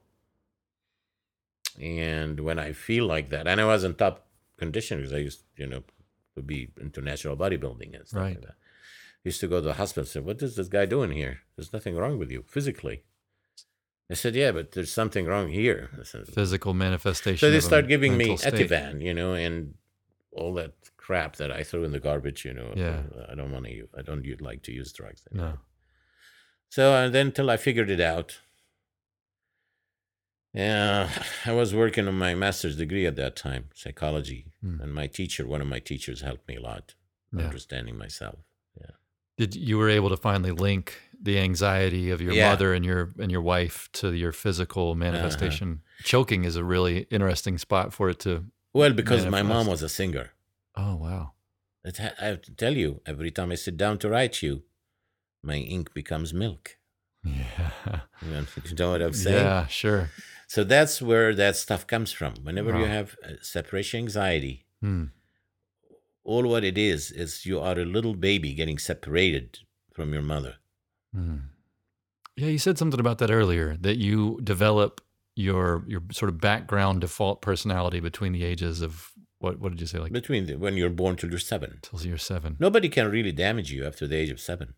And when I feel like that, and I was in top condition because I used, you know, to be international bodybuilding and stuff Right. like that. used to go to the hospital and say, What is this guy doing here? There's nothing wrong with you physically. I said, Yeah, but there's something wrong here. Said, Physical manifestation. so they start giving me state. Ativan, you know, and all that crap that I threw in the garbage, you know. Yeah. I don't want to I don't like to use drugs. anymore. No. So and then till I figured it out. Yeah, (sighs) I was working on my master's degree at that time, psychology, Hmm. and my teacher, one of my teachers, helped me a lot, Yeah. understanding myself. Yeah, Did you were able to finally link the anxiety of your Yeah. mother and your and your wife to your physical manifestation? Choking is a really interesting spot for it to. well, because my mom was a singer. Oh wow. It ha- I have to tell you, every time I sit down to write you, my ink becomes milk. (laughs) Yeah. You know, (laughs) you know what I'm saying? Yeah. Sure. So that's where that stuff comes from. Whenever you have uh, separation anxiety, Hmm. all what it is is you are a little baby getting separated from your mother. Hmm. Yeah, you said something about that earlier. That you develop your your sort of background default personality between the ages of what? What did you say? Like Between the, when you're born till you're seven, till you're seven. nobody can really damage you after the age of seven.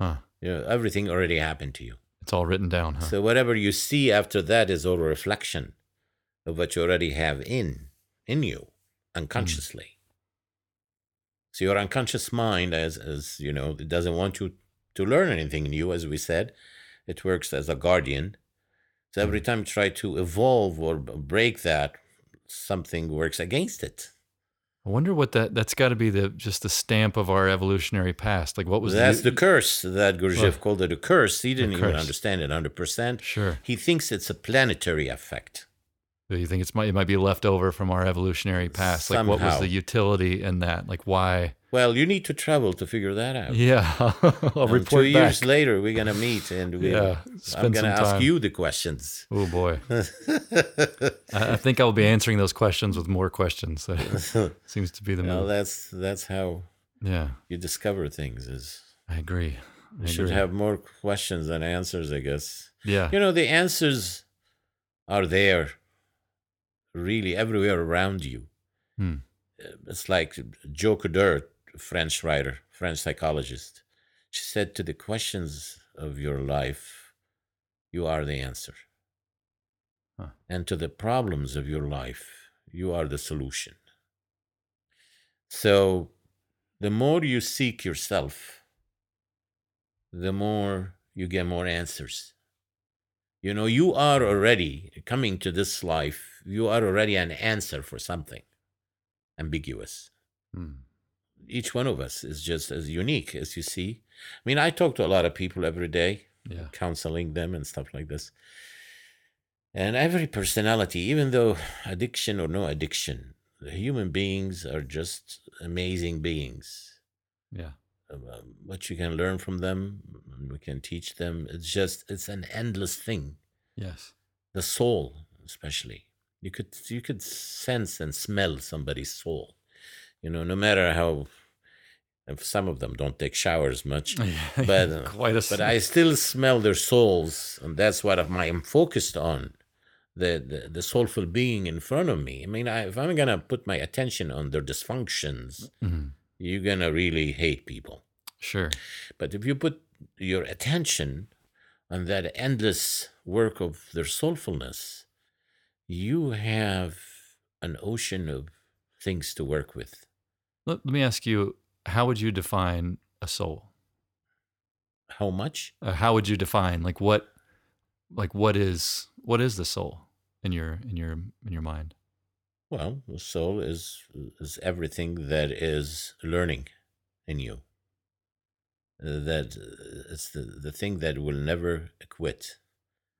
Huh. You know, everything already happened to you. It's all written down. Huh. So whatever you see after that is all a reflection of what you already have in in you unconsciously. Hmm. So your unconscious mind, as as you know, it doesn't want you to learn anything new, as we said. It works as a guardian. So every hmm. time you try to evolve or break that, something works against it. I wonder what that that's got to be the just the stamp of our evolutionary past. Like what was That's the, the curse that Gurdjieff called it a curse. He didn't even understand it 100%. Sure. He thinks it's a planetary effect. Do you think it's might it might be left over from our evolutionary past? Like what was the utility in that? Like why? Well, you need to travel to figure that out. Yeah. (laughs) I'll And report two back. years later, we're gonna meet, and we, Yeah, I'm gonna ask time. you the questions. Oh boy. (laughs) I, I think I'll be answering those questions with more questions. That (laughs) seems to be the well, move. that's that's how Yeah, you discover things. Is I agree. I you should agree. have more questions than answers, I guess. Yeah. You know, the answers are there, really everywhere around you. Hmm. It's like Jo Coudert, French writer, French psychologist. She said to the questions of your life, you are the answer. Huh. And to the problems of your life, you are the solution. So the more you seek yourself, the more you get more answers. You know, you are already coming to this life, you are already an answer for something ambiguous. Hmm. Each one of us is just as unique as you see. I mean, I talk to a lot of people every day, Yeah. counseling them and stuff like this. And every personality, even though addiction or no addiction, the human beings are just amazing beings. Yeah. Um, what you can learn from them, we can teach them. It's just, it's an endless thing. Yes. The soul, especially. You could, you could sense and smell somebody's soul. You know, no matter how, if some of them don't take showers much, (laughs) but (laughs) but I (laughs) still smell their souls, and that's what I'm, I'm focused on. The, the the soulful being in front of me. I mean, I, if I'm gonna put my attention on their dysfunctions, Mhm. you're gonna really hate people. Sure. But if you put your attention on that endless work of their soulfulness, you have an ocean of things to work with. Let, let me ask you: How would you define a soul? How much? Uh, how would you define like what, like what is what is the soul in your in your in your mind? Well, the soul is is everything that is learning in you. Uh, that uh, it's the, the thing that will never quit,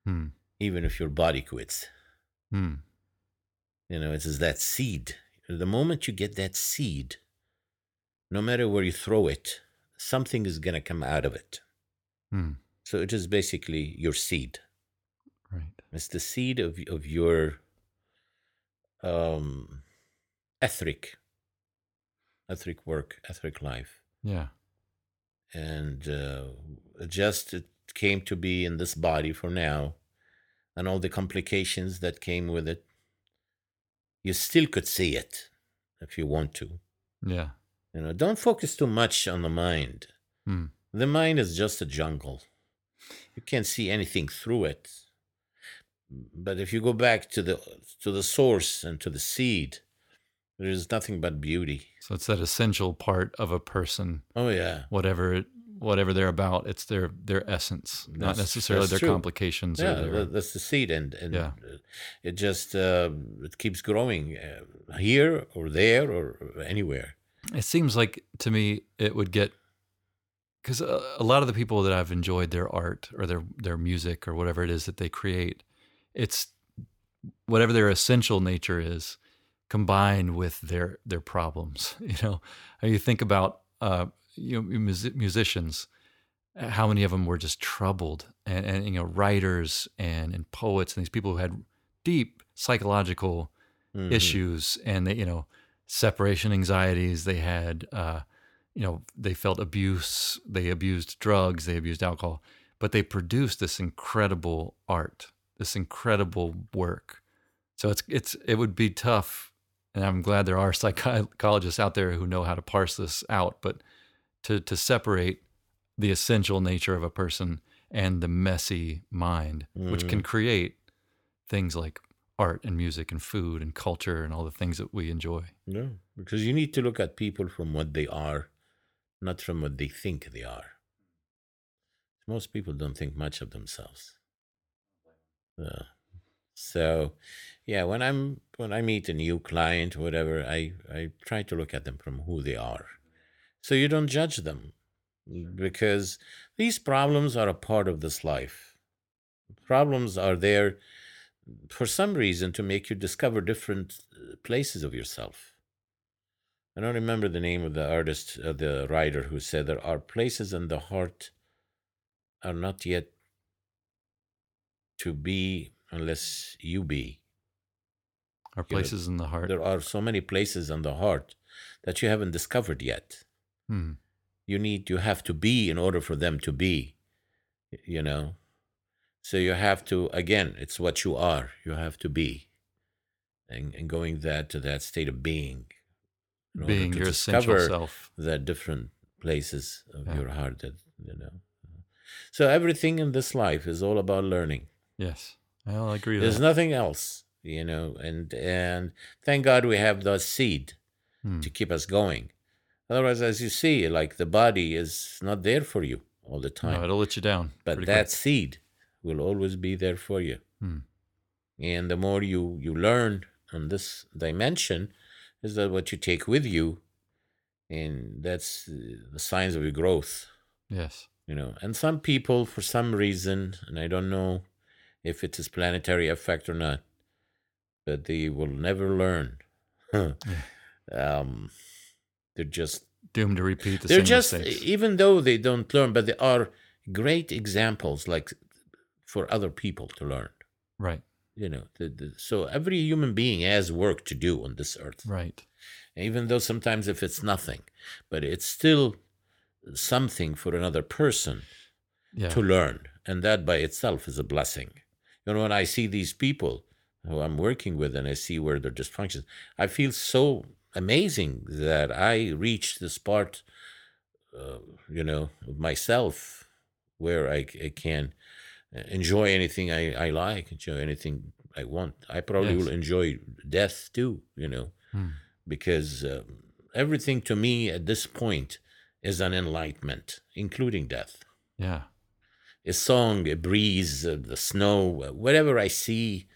Hmm. even if your body quits. Hmm. You know, it is that seed. The moment you get that seed, no matter where you throw it, something is going to come out of it. Hmm. So it is basically your seed. Right. It's the seed of of your um, etheric etheric work, etheric life, Yeah. and uh, just it came to be in this body for now, and all the complications that came with it. You still could see it if you want to. Yeah. You know, don't focus too much on the mind. Hmm. The mind is just a jungle. You can't see anything through it. But if you go back to the to the source and to the seed, there is nothing but beauty. So it's that essential part of a person, Oh yeah. whatever it, whatever they're about. It's their their essence, not necessarily their true. complications. Yeah, their, that's the seed, and and Yeah. it just uh, it keeps growing uh, here or there or anywhere. It seems like to me it would get because a, a lot of the people that I've enjoyed their art or their their music or whatever it is that they create, it's whatever their essential nature is combined with their their problems. (laughs) You know, you think about uh, you know music, musicians, how many of them were just troubled, and, and you know writers and and poets and these people who had deep psychological Mhm. issues and they you know separation anxieties they had uh you know they felt abuse they abused drugs they abused alcohol but they produced this incredible art this incredible work. So it's it's it would be tough and i'm glad there are (laughs) psychologists out there who know how to parse this out but to to separate the essential nature of a person and the messy mind which can create things like art and music and food and culture and all the things that we enjoy. No, because you need to look at people from what they are, not from what they think they are. Most people don't think much of themselves. Uh, so, yeah, when I'm when I meet a new client or whatever, I I try to look at them from who they are, so you don't judge them, because these problems are a part of this life. Problems are there for some reason to make you discover different uh, places of yourself. I don't remember the name of the artist, uh, the writer who said there are places in the heart are not yet to be unless you be. Are places in the heart. There are so many places in the heart that you haven't discovered yet. Hmm. You need, you have to be in order for them to be, you know? So you have to, again, it's what you are. You have to be. And, and going that to that state of being. Being to your essential discover self. the different places of Yeah. your heart that, you know. So everything in this life is all about learning. Yes. I'll agree with There's that. nothing else, you know, and and thank God we have the seed Hmm. to keep us going. Otherwise, as you see, like the body is not there for you all the time. No, it'll let you down. but that quick. seed will always be there for you. Hmm. And the more you you learn on this dimension, is that what you take with you, and that's uh, the signs of your growth Yes. you know and some people for some reason and i don't know if it is a planetary effect or not but they will never learn (laughs) um they're just Doomed to repeat the they're same just mistakes. even though they don't learn but they are great examples like for other people to learn Right. you know the, the, so every human being has work to do on this earth Right. even though sometimes if it's nothing but it's still something for another person Yeah. to learn. And that by itself is a blessing. You know, when I see these people who I'm working with and I see where their dysfunctions, I feel so amazing that I reach this part, uh, you know, myself where I, I can enjoy anything I, I like, enjoy anything I want. I probably Yes. will enjoy death too, you know, Hmm. because um, everything to me at this point is an enlightenment, including death Yeah. a song, a breeze, uh, the snow, uh, whatever I see,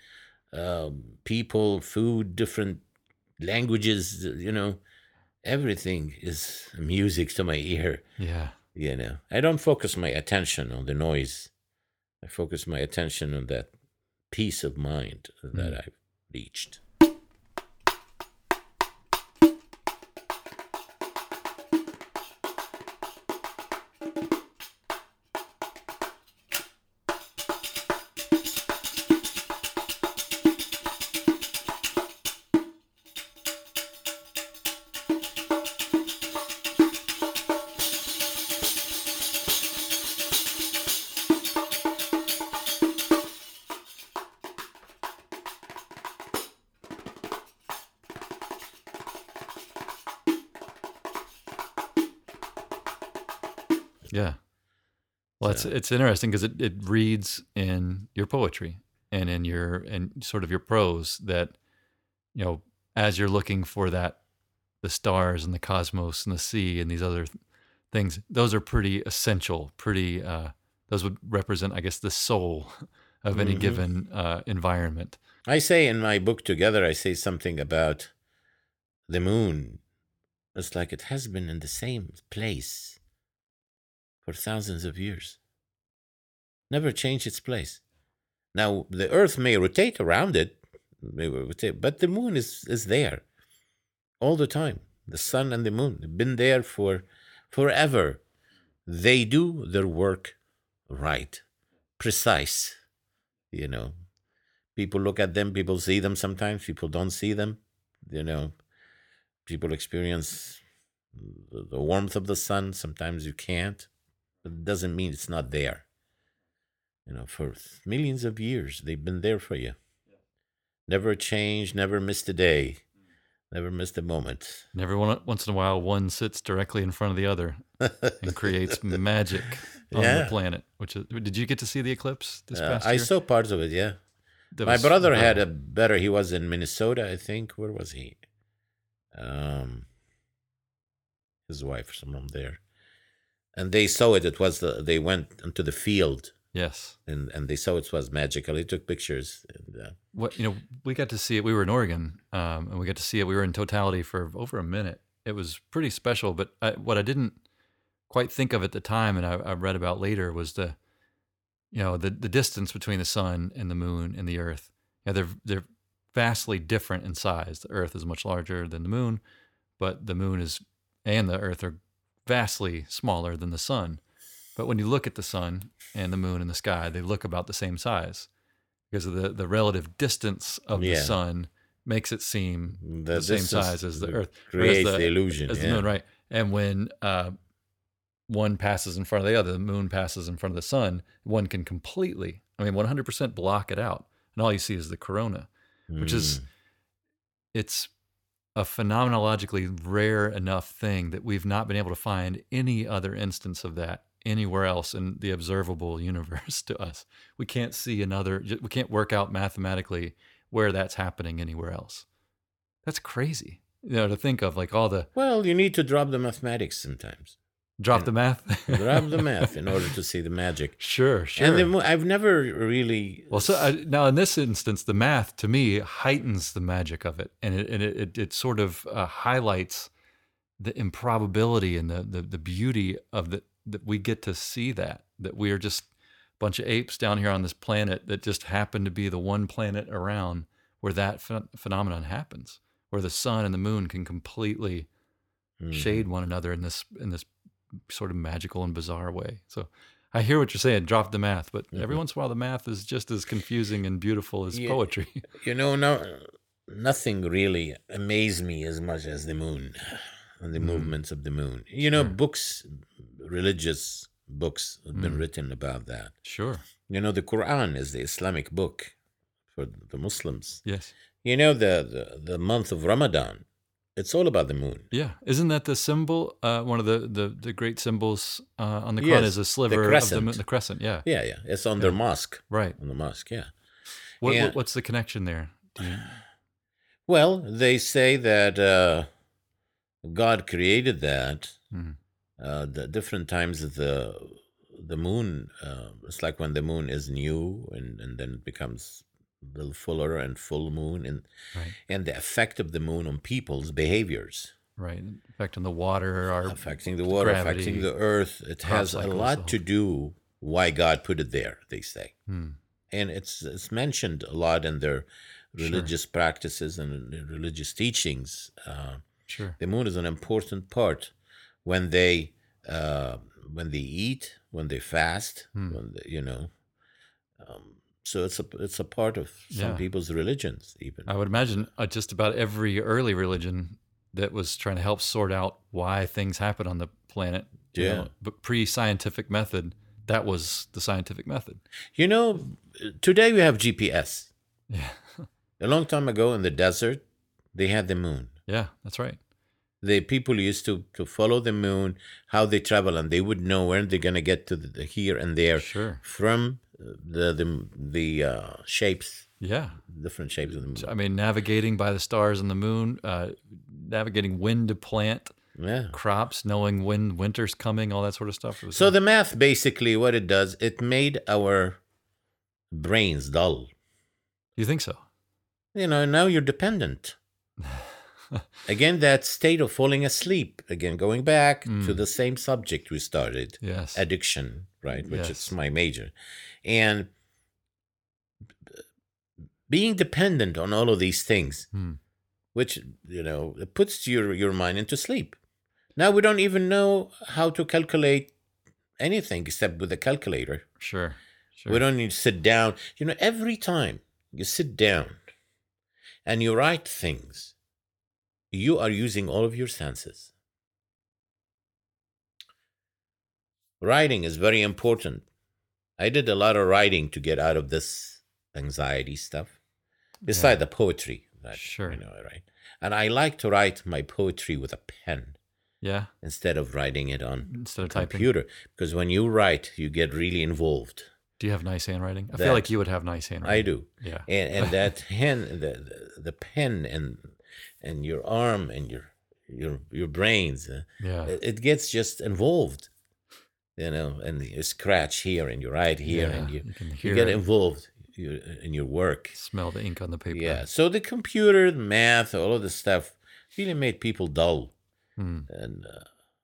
um, people, food, different languages, uh, you know, everything is music to my ear. Yeah. You know, I don't focus my attention on the noise. I focus my attention on that peace of mind that Mm. I've reached. It's it's interesting because it, it reads in your poetry and in your and sort of your prose that you know as you're looking for that the stars and the cosmos and the sea and these other th- things those are pretty essential pretty uh those would represent i guess the soul (laughs) of any Mhm. given uh environment I say in my book Together, I say something about the moon. It's like it has been in the same place for thousands of years, never change its place. Now, the earth may rotate around it, but the moon is, is there all the time. The sun and the moon have been there for forever. They do their work right, precise, you know people look at them people see them sometimes people don't see them you know people experience the warmth of the sun sometimes you can't but it doesn't mean it's not there you know for millions of years they've been there for you never changed never missed a day never missed a moment and every one, once in a while one sits directly in front of the other and creates (laughs) magic on the planet which is did you get to see the eclipse this Uh, past year? i saw parts of it yeah That My was brother had a better. He was in Minnesota, I think. Where was he? Um, his wife, someone there, and they saw it. It was the. They went into the field yes. And and they saw it was magical. They took pictures. And, uh, what you know we got to see it. We were in oregon um, and we got to see it. We were in totality for over a minute. It was pretty special but I, what i didn't quite think of at the time and I, I read about later was the you know the, the distance between the sun and the moon and the earth. Yeah they're they're vastly different in size. The earth is much larger than the moon but the moon is and the earth are vastly smaller than the sun but when you look at the sun and the moon in the sky they look about the same size because of the, the relative distance of the sun makes it seem the the same size as the Earth, creates the- the, illusion. as the yeah. moon, right? And when uh, one passes in front of the other, the moon passes in front of the sun, one can completely, I mean, 100% block it out. And all you see is the corona, which is, Mm. it's a phenomenologically rare enough thing that we've not been able to find any other instance of that anywhere else in the observable (laughs) universe to us. We can't see another, we can't work out mathematically where that's happening anywhere else. That's crazy. You know, to think of like all the well, you need to drop the mathematics sometimes. drop the math. (laughs) drop the math in order to (laughs) see the magic. Sure, sure. And the, I've never really. well, so I, now in this instance, the math to me heightens the magic of it, and it and it, it, it sort of uh, highlights the improbability and the, the the beauty of the that we get to see that that we are just a bunch of apes down here on this planet that just happen to be the one planet around where that ph- phenomenon happens, where the sun and the moon can completely Mhm. shade one another in this in this sort of magical and bizarre way. So I hear what you're saying, drop the math, but every Mhm. once in a while the math is just as confusing and beautiful as Yeah. poetry. (laughs) You know, no, nothing really amazed me as much as the moon and the Mm. movements of the moon. You know, Sure. books, religious books have been Mm. written about that. sure. You know, the Quran is the Islamic book for the Muslims. Yes. You know, the, the, the month of Ramadan, it's all about the moon. Yeah. Isn't that the symbol? Uh, one of the, the, the great symbols uh, on the Quran Yes, is a the sliver of the, crescent. moon- the crescent. Yeah. Yeah, yeah. It's on their mosque. Right. On the mosque, yeah. What, Yeah. what, what's the connection there? You, (sighs) Well, they say that uh, God created that. Mhm. Uh, the different times of the the moon. Uh, it's like when the moon is new, and, and then it becomes a little fuller and full moon, and right. and the effect of the moon on people's behaviors, Right. Affecting the water, our affecting the water, gravity, affecting the earth. It has a lot to do why God put it there. They say. Hmm. and it's it's mentioned a lot in their Sure. religious practices and religious teachings. Uh, Sure. the moon is an important part when they uh, when they eat, when they fast, Hmm. when they, you know. Um, so it's a it's a part of some Yeah. people's religions, even. I would imagine uh, just about every early religion that was trying to help sort out why things happen on the planet. you Yeah. know, but pre-scientific method, that was the scientific method. You know, today we have GPS. Yeah. (laughs) A long time ago in the desert, they had the moon. Yeah, that's right. The people used to to follow the moon, how they travel, and they would know when they're gonna get to the, the here and there Sure. from the the the uh, shapes, Yeah. different shapes of the moon. I mean, navigating by the stars and the moon, uh, navigating when to plant Yeah. crops, knowing when winter's coming, all that sort of stuff. So the math basically what it does, it made our brains dull. you think so? You know, now you're dependent. (laughs) (laughs) Again, that state of falling asleep. Again, going back to Mm. the same subject we started, Yes. addiction, right? Which Yes. is my major. And being dependent on all of these things, Hmm. which, you know, it puts your, your mind into sleep. Now we don't even know how to calculate anything except with a calculator. Sure. Sure. We don't need to sit down. You know, every time you sit down and you write things, you are using all of your senses. Writing is very important. I did a lot of writing to get out of this anxiety stuff, beside the poetry that Sure. you know I write. And I like to write my poetry with a pen yeah. instead of writing it on Instead of a typing. computer because when you write, you get really involved. Do you have nice handwriting? I That- feel like you would have nice handwriting. I do. Yeah. and and (laughs) that pen the, the the pen and and your arm and your your your brains uh, Yeah. it, it gets just involved you know and you scratch here and you write here and you, you you get involved you, in your work Smell the ink on the paper. yeah so the computer the math all of this stuff really made people dull Hmm. and uh,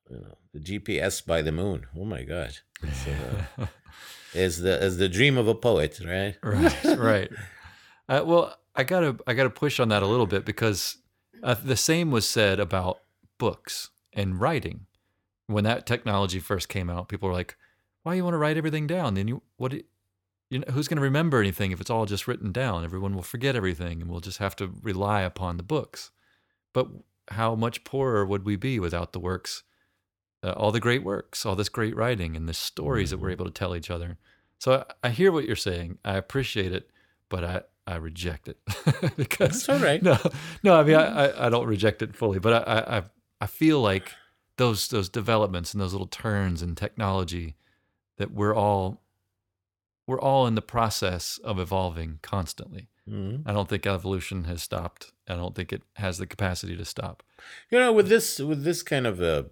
you know the gps by the moon oh my god it's, uh, (laughs) is the is the dream of a poet right right right (laughs) uh, well i gotta i gotta push on that a little bit because uh, the same was said about books and writing. When that technology first came out people were like why you want to write everything down? Then you what you know, who's going to remember anything if it's all just written down? Everyone will forget everything and we'll just have to rely upon the books. But how much poorer would we be without the works uh, all the great works all this great writing and the stories that we're Mhm. able to tell each other? So I, I hear what you're saying. I appreciate it, but I, I reject it (laughs) because That's all right. no, no. I mean, I, I, don't reject it fully, but I, I, I- feel like those those developments and those little turns in technology that we're all we're all in the process of evolving constantly. Mhm. I don't think evolution has stopped. I don't think it has the capacity to stop. You know, with this with this kind of a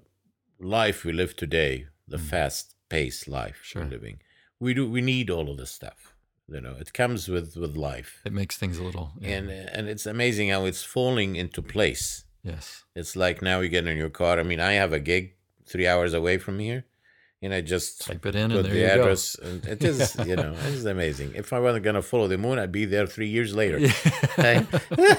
life we live today, the Mm. fast paced life Sure. we're living, we do we need all of this stuff. You know, it comes with with life, It makes things a little yeah, and and it's amazing how it's falling into place. yes, It's like now you get in your car. I mean, I have a gig three hours away from here, and I just type it in put and there the you address, and it is Yeah. (laughs) you know it is amazing. If I wasn't gonna follow the moon, I'd be there three years later. go. Right? (laughs)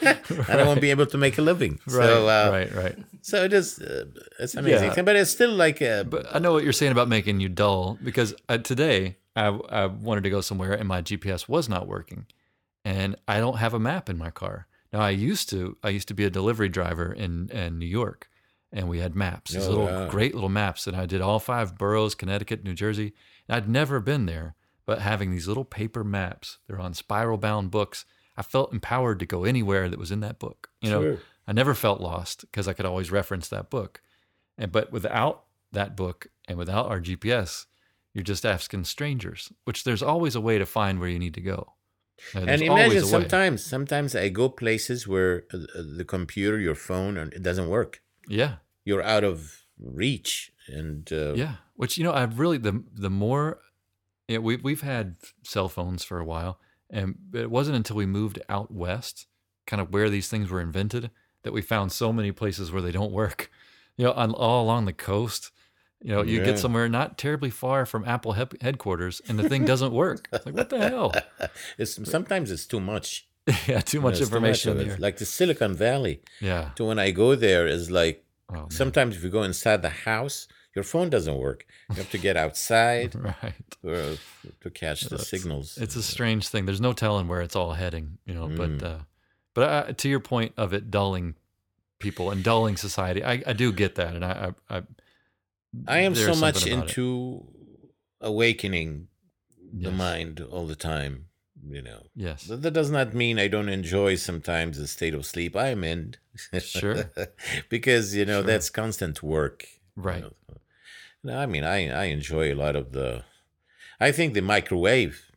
(laughs) and I won't be able to make a living. right, so, uh, right, right. So it is. Uh, it's amazing, Yeah. but it's still like a. But I know what you're saying about making you dull because uh, today I, I wanted to go somewhere and my GPS was not working, and I don't have a map in my car. Now I used to. I used to be a delivery driver in, in New York, and we had maps, these Oh, little wow. great little maps, and I did all five boroughs: Connecticut, New Jersey. And I'd never been there, but having these little paper maps, they're on spiral bound books. I felt empowered to go anywhere that was in that book. You know, Sure. I never felt lost because I could always reference that book. And but without that book and without our GPS, you're just asking strangers, which there's always a way to find where you need to go. Uh, and imagine sometimes, sometimes I go places where uh, uh, the computer, your phone, and it doesn't work. Yeah, You're out of reach, and uh, yeah. Which you know, I've really the the more you know, we we've had cell phones for a while, and it wasn't until we moved out west, kind of where these things were invented, that we found so many places where they don't work. You know, on, all along the coast. You know, you Yeah. get somewhere not terribly far from Apple hep- headquarters, and the thing doesn't work. It's like, what the hell? (laughs) it's sometimes it's too much. (laughs) yeah, too much too information of in Like the Silicon Valley. Yeah. To when I go there is like Oh, man. sometimes if you go inside the house, your phone doesn't work. You have to get outside (laughs) right. uh, to catch the That's- signals. It's a strange thing. There's no telling where it's all heading, you know. But Mm. uh, but uh, to your point of it dulling people and dulling society, I, I do get that, and I I, I, I am so much about it. into awakening the Yes. mind all the time. you know. Yes. But that does not mean I don't enjoy sometimes the state of sleep I'm in. Sure. (laughs) because, you know, Sure. that's constant work. you Right. know. No, I mean, I, I enjoy a lot of the. I think the microwave,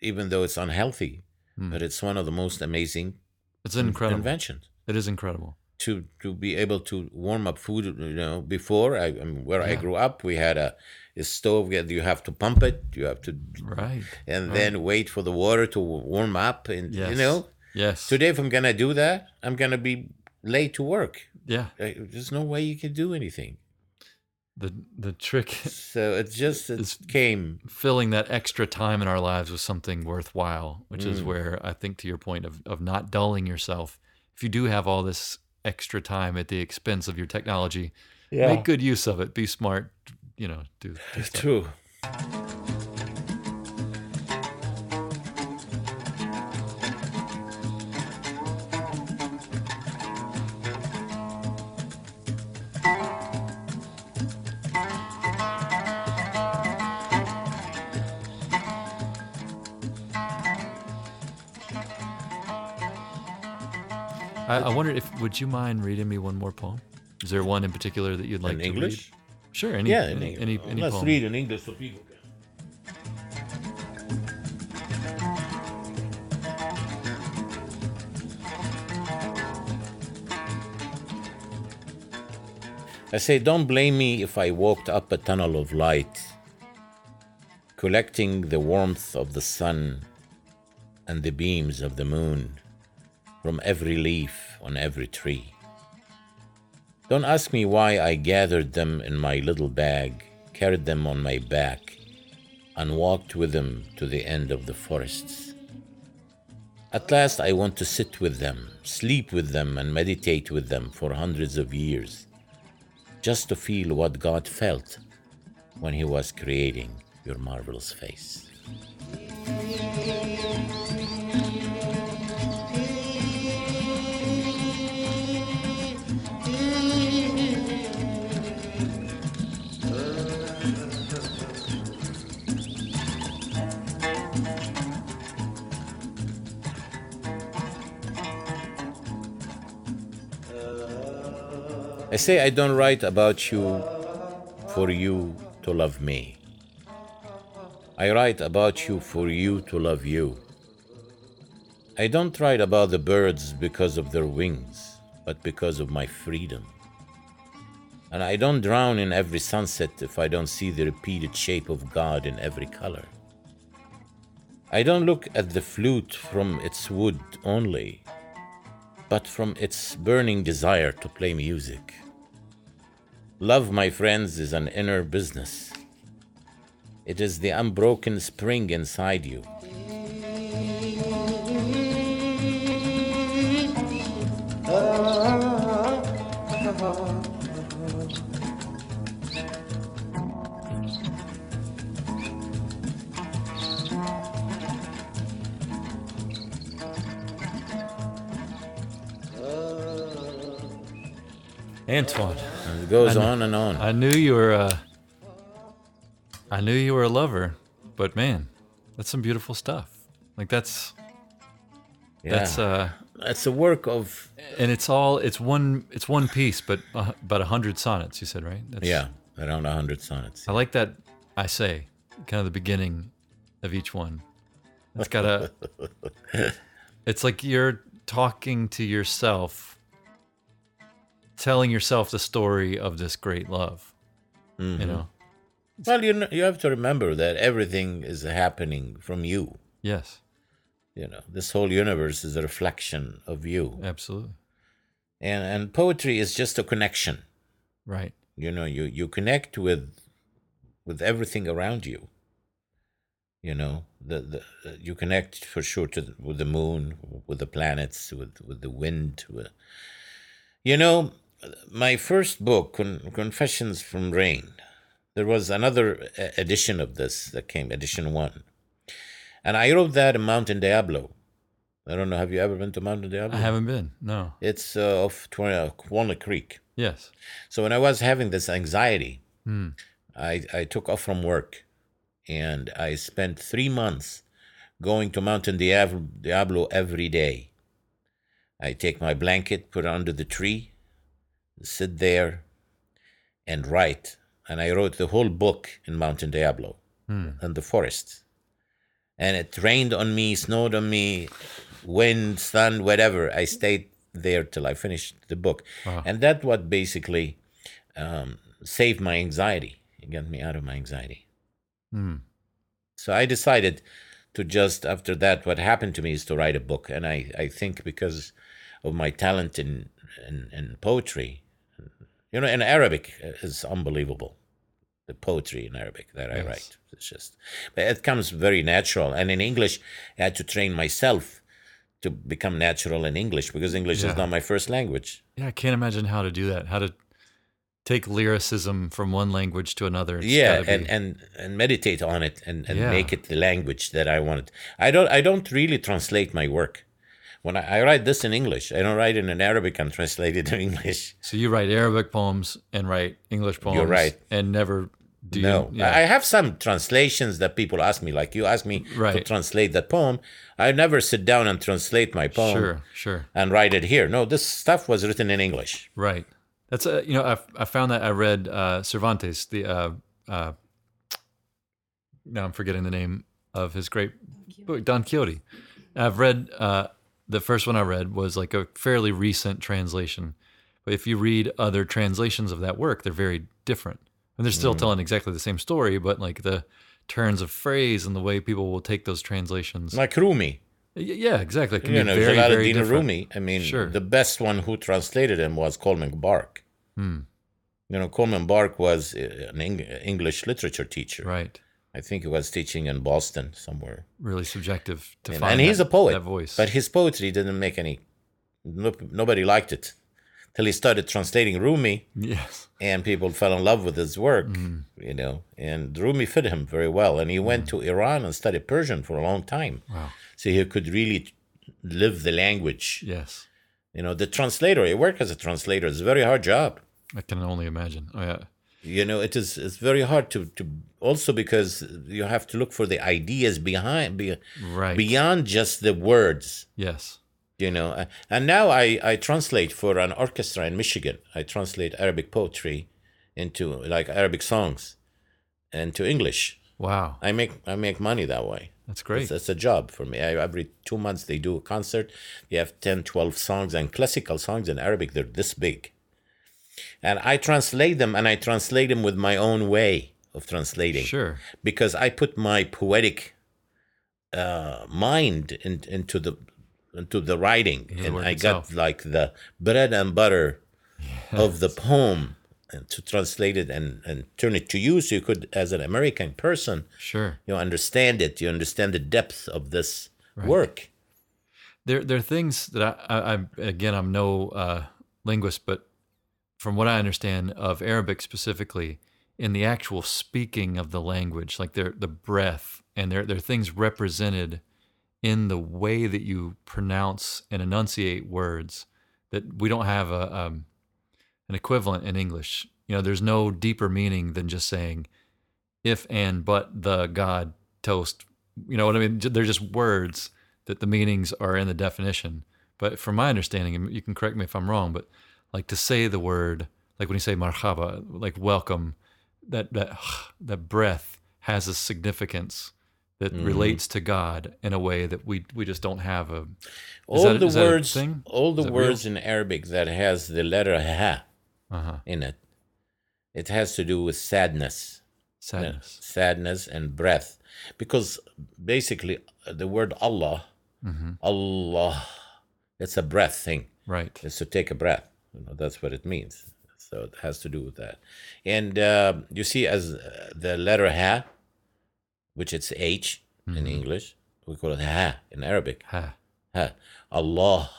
even though it's unhealthy, Hmm. but it's one of the most amazing It's in- incredible. inventions. It is incredible. To, to be able to warm up food, you know, before I, I mean, where I grew up, we had a, a stove. that You have to pump it. You have to Right. and Right. then wait for the water to warm up and Yes. you know Yes. today if i'm gonna do that i'm gonna be late to work Yeah. There's no way you can do anything The the trick so it just it came filling that extra time in our lives with something worthwhile, which is Mm. where I think to your point of, of not dulling yourself. If you do have all this extra time at the expense of your technology, make good use of it. Be smart, you know, do, do true I, wondered if would you mind reading me one more poem? Is there one in particular that you'd like to read? in to english read? Sure, any yeah any, in any, English. any let's poem. read in english so people can I say, don't blame me if I walked up a tunnel of light, collecting the warmth of the sun and the beams of the moon from every leaf on every tree. Don't ask me why I gathered them in my little bag, carried them on my back, and walked with them to the end of the forests. At last, I want to sit with them, sleep with them, and meditate with them for hundreds of years, just to feel what God felt when He was creating your marvelous face. I say I don't write about you for you to love me. I write about you for you to love you. I don't write about the birds because of their wings, but because of my freedom. And I don't drown in every sunset if I don't see the repeated shape of God in every color. I don't look at the flute from its wood only, but from its burning desire to play music. Love, my friends, is an inner business. It is the unbroken spring inside you. Antoine, goes kn- on and on. I knew you were a, I knew you were a lover, but man, that's some beautiful stuff. Like that's yeah. that's uh It's a work of and it's all it's one it's one piece, but uh, about a hundred sonnets. You said right? That's, yeah, around a hundred sonnets. I like that. I say kind of the beginning of each one. It's got a. (laughs) it's like you're talking to yourself, telling yourself the story of this great love. Mm-hmm. You know. Well, you know, you have to remember that everything is happening from you. Yes, You know, this whole universe is a reflection of you, absolutely. and and poetry is just a connection. Right. You know, you you connect with with everything around you. You know, the the you connect for sure to the, with the moon, with the planets, with with the wind. With, you know, my first book, Con- Confessions from Rain. There was another e- edition of this that came, edition one, and I wrote that in Mountain Diablo. I don't know. Have you ever been to Mountain Diablo? I haven't been. No. It's uh, off Tw- Walnut Creek. Yes. So when I was having this anxiety, Hmm. I, I took off from work and I spent three months going to Mountain Diablo, Diablo every day. I take my blanket, put it under the tree, sit there, and write. And I wrote the whole book in Mountain Diablo, in the forest. And it rained on me, snowed on me, wind, sun, whatever. I stayed there till I finished the book. And that what basically um, saved my anxiety. It got me out of my anxiety. Hmm. So I decided to just after that, what happened to me is to write a book, and I, I think because of my talent in, in in poetry, you know, in Arabic is unbelievable. The poetry in Arabic that I write, it's just, it comes very natural. And in English, I had to train myself to become natural in English because English Yeah. is not my first language. Yeah, I can't imagine how to do that. How to take lyricism from one language to another. It's yeah and, and and meditate on it and, and Yeah. make it the language that i wanted i don't i don't really translate my work when I, I write this in english i don't write it in arabic and translate it to english (laughs) so you write Arabic poems and write English poems. You're right. And never do you, no yeah. i I have some translations that people ask me like you asked me to Right. translate that poem i never sit down and translate my poem sure, sure. and write it here no this stuff was written in english Right. That's a you know I I found that I read uh, Cervantes the uh, uh, now I'm forgetting the name of his great book Don Quixote. I've read uh, the first one I read was like a fairly recent translation, but if you read other translations of that work, they're very different, and they're still telling exactly the same story, but like the turns of phrase and the way people will take those translations. like rumi yeah, exactly. It can you know very, very different. rumi i mean Sure. the best one who translated him was coleman bark Hmm. You know, Coleman Bark was uh, an Eng- English literature teacher. Right. I think he was teaching in Boston somewhere. Really subjective to And, find. and he's that- a poet, That voice. but his poetry didn't make any. No, nobody liked it till he started translating Rumi, yes. and people fell in love with his work. Mm-hmm. You know, and Rumi fit him very well, and he went to Iran and studied Persian for a long time, Wow. so he could really live the language. Yes. You know, the translator. He work as a translator. It's a very hard job. I can only imagine. Oh yeah. You know it is it's very hard to to also because you have to look for the ideas behind be, Right. beyond just the words yes. you know Uh, and now i i translate for an orchestra in michigan i translate arabic poetry into like arabic songs into english Wow. i make i make money that way That's great. it's, it's a job for me I, every two months they do a concert they have 10 12 songs and classical songs in arabic they're this big and i translate them and i translate them with my own way of translating Sure. because I put my poetic uh, mind in, into the into the writing, the and work I itself. got like the bread and butter of the poem and to translate it and, and turn it to you, so you could, as an American person, Sure. you understand it. You understand the depth of this work. There, there are things that I, I, I again, I'm no uh, linguist, but from what I understand of Arabic specifically, in the actual speaking of the language, like there, the breath, and there, there are things represented in the way that you pronounce and enunciate words that we don't have a um, an equivalent in English. You know, there's no deeper meaning than just saying if and but the God toast. You know what I mean? They're just words that the meanings are in the definition. But from my understanding, and you can correct me if I'm wrong, but like to say the word, like when you say marhaba, like welcome, that that (sighs) that breath has a significance that relates to God in a way that we we just don't have a. All that- the is that a words, all the it real? words in Arabic that has the letter ha Uh-huh. in it, it has to do with sadness. Sadness. sadness and breath because basically uh, the word allah Mm-hmm. allah it's a breath thing Right. it's to take a breath you know that's what it means so it has to do with that and uh, you see as uh, the letter ha which it's h Mm-hmm. in english we call it ha in arabic Ha. ha allah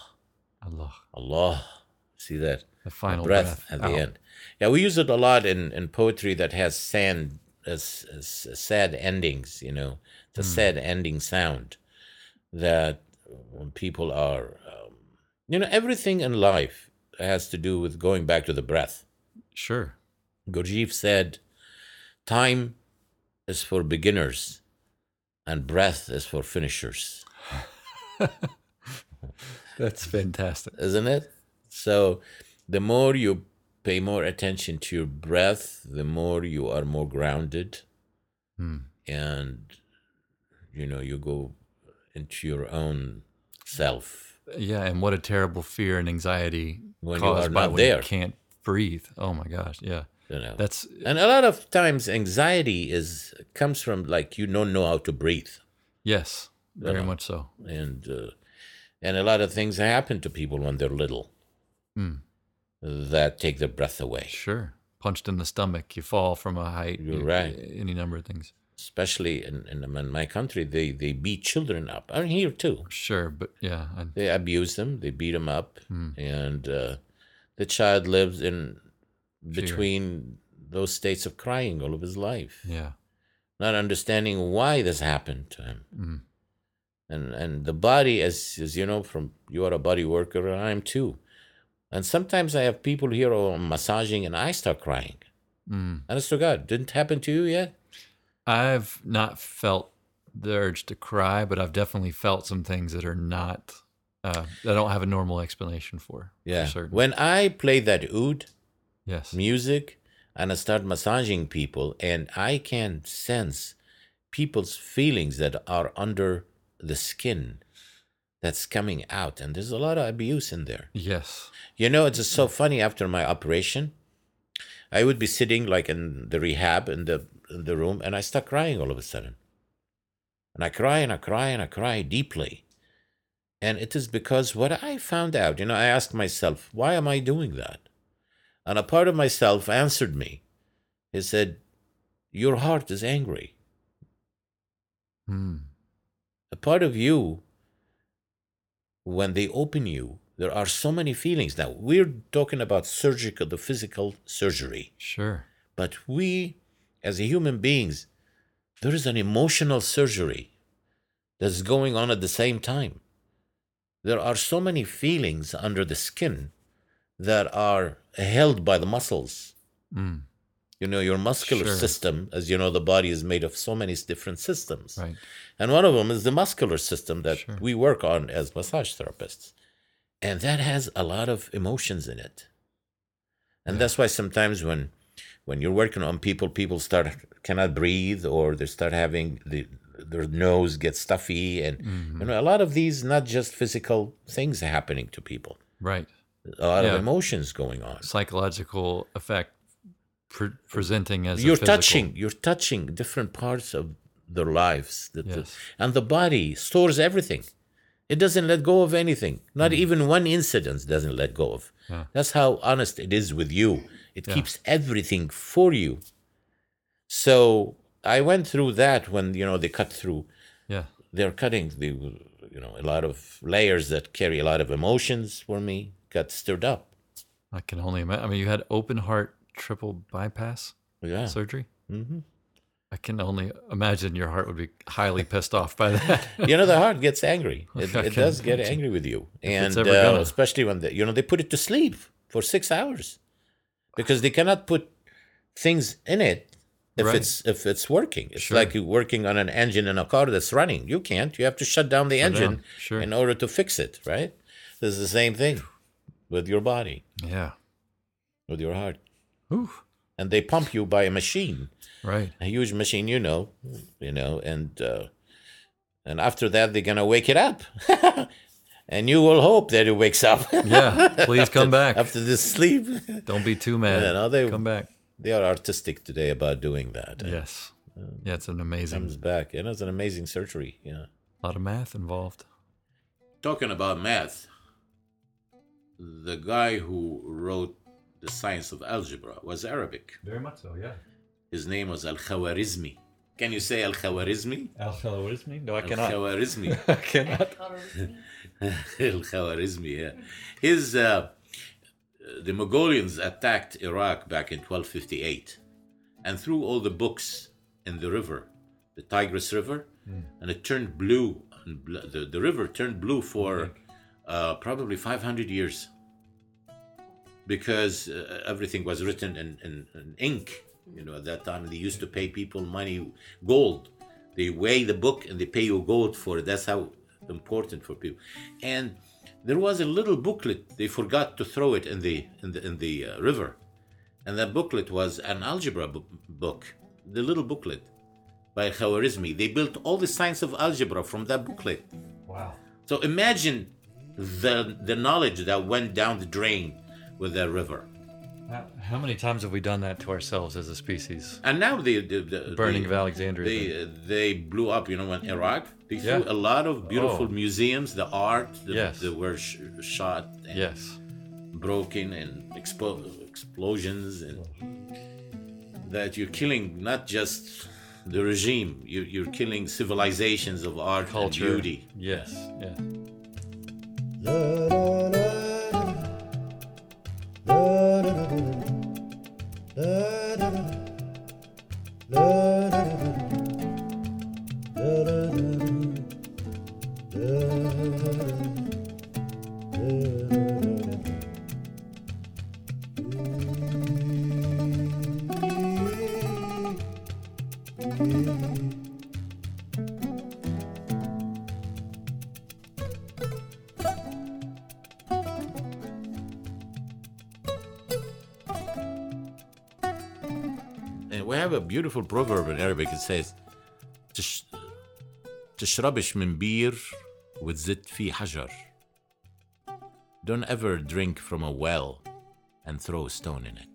Allah. allah see that The final breath, breath, at the out. end. Yeah, we use it a lot in, in poetry that has sand, as, as sad endings. You know, the a sad ending sound that when people are, um, you know, everything in life has to do with going back to the breath. Sure. Gurdjieff said, "Time is for beginners, and breath is for finishers, (laughs) That's fantastic. isn't it? So the more you pay more attention to your breath, the more you are more grounded Hmm. and you know you go into your own self Yeah, and what a terrible fear and anxiety When you caused are by not when there. you can't breathe. Oh my gosh, yeah. you know That's and a lot of times anxiety is comes from like you don't know how to breathe yes, very know. much so. and uh, and a lot of things happen to people when they're little Hmm. that take their breath away Sure. Punched in the stomach, you fall from a height. You're you- right. Any number of things. Especially in, in, in my country they they beat children up. And here too. Sure, but yeah, I, they abuse them. They beat them up. Hmm. and uh, the child lives in between those states of crying all of his life. Yeah. not understanding why this happened to him. Mm. and and the body as as you know from you are a body worker and i'm too. And sometimes i have people here who are massaging and i start crying. Mm. honest to god didn't happen to you yet I've not felt the urge to cry, but I've definitely felt some things that are not uh, that I don't have a normal explanation for. yeah For when i play that oud yes. music and I start massaging people, and I can sense people's feelings that are under the skin that's coming out. And there's a lot of abuse in there. Yes. You know, it's just so funny after my operation. I would be sitting like in the rehab in the the room, and I start crying all of a sudden. And I cry and I cry and I cry deeply. And it is because what I found out, you know, I asked myself, why am I doing that? And a part of myself answered me. He said, Your heart is angry. Mm. A part of you, when they open you, there are so many feelings. Now, we're talking about surgical, the physical surgery. Sure. But we, as human beings, there is an emotional surgery that's going on at the same time. There are so many feelings under the skin that are held by the muscles. Mm. You know, your muscular Sure. system, as you know, the body is made of so many different systems. Right. And one of them is the muscular system that Sure. we work on as massage therapists. And that has a lot of emotions in it. And Yeah. that's why sometimes when when you're working on people, people start cannot breathe or they start having the their nose gets stuffy and Mhm. you know a lot of these not just physical things happening to people. Right. A lot Yeah. of emotions going on. Psychological effect pre- presenting as you're touching you're touching different parts of their lives The- the- Yes. and the body stores everything it doesn't let go of anything not even one incident doesn't let go of. Yeah. that's how honest it is with you it Yeah. keeps everything for you so i went through that when you know they cut through Yeah. they're cutting the you know a lot of layers that carry a lot of emotions for me got stirred up I can only imagine. I mean, you had open heart triple bypass yeah surgery. hmm I can only imagine your heart would be highly pissed off by that. (laughs) you know the heart gets angry (laughs) it, it does get angry with you and uh, especially when they, you know they put it to sleep for six hours because they cannot put things in it if Right. it's if it's working it's Sure. like you're working on an engine in a car that's running you can't you have to shut down the Shut engine down. Sure. in order to fix it right this is the same thing with your body yeah. with your heart Ooh. and they pump you by a machine Right. a huge machine, you know, you know, and uh, and after that they're gonna wake it up, (laughs) and you will hope that it wakes up. (laughs) Yeah. Please come back. after this sleep. Don't be too mad. Yeah, no, they- come back. they are artistic today about doing that. It Yes. Uh, yeah, it's an amazing. comes back, and it's an amazing surgery. Yeah. A lot of math involved. Talking about math, the guy who wrote the science of algebra was Arabic. Very much so. Yeah. His name was Al Khawarizmi. Can you say Al Khawarizmi? Al Khawarizmi? No, I cannot. Al (laughs) Khawarizmi. I cannot. (laughs) (laughs) Al Khawarizmi, yeah. His, uh, the Mongolians attacked Iraq back in 1258 and threw all the books in the river, the Tigris River, and it turned blue. And bl- the, the river turned blue for uh, probably 500 years because uh, everything was written in, in, in ink. You know, at that time they used to pay people money, gold, They weigh the book and they pay you gold for it. That's how important for people. And there was a little booklet. They forgot to throw it in the in the in the uh, river, and that booklet was an algebra bu- book. The little booklet by Khwarizmi. They built all the science of algebra from that booklet. Wow. So imagine the the knowledge that went down the drain with that river. How, how many times have we done that to ourselves as a species? And now the the, the Burning the- of Alexandria. They uh, they blew up. You know, when Iraq, they Yeah. threw a lot of beautiful Oh. museums, the art, the, Yes. that were sh- shot and yes. broken and expo- explosions, and that you're killing not just the regime, you, you're killing civilizations of art Culture. and beauty. Yes. Yeah. And beautiful proverb in Arabic. It says, "تش- تشربش من بير وتزت فيه حجر. Don't ever drink from a well and throw a stone in it.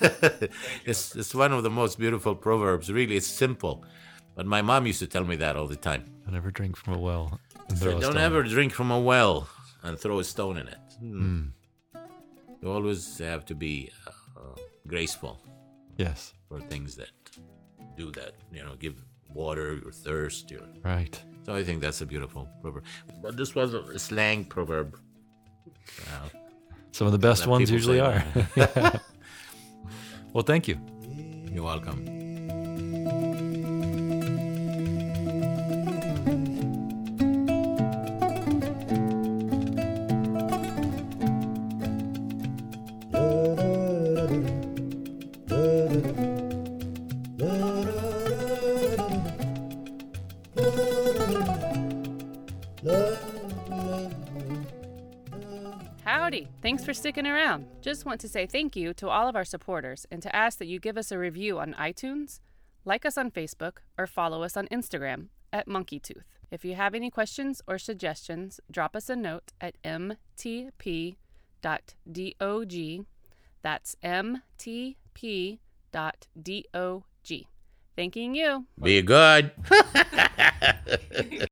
(laughs) it's, it's one of the most beautiful proverbs. Really, it's simple. But my mom used to tell me that all the time. I never drink from a well. and So throw a don't stone. ever drink from a well and throw a stone in it. Hmm. You always have to be uh, graceful Yes. for things that do that. You know, give water your thirst. Your... Right. So I think that's a beautiful proverb. But this was a slang proverb. Uh, Some of the best ones usually are. (laughs) well, thank you. you're welcome. Sticking around. Just want to say thank you to all of our supporters and to ask that you give us a review on iTunes, like us on Facebook, or follow us on Instagram at MonkeyTooth. If you have any questions or suggestions, drop us a note at mtp.dog. That's mtp.dog. Thanking you. Be good. (laughs)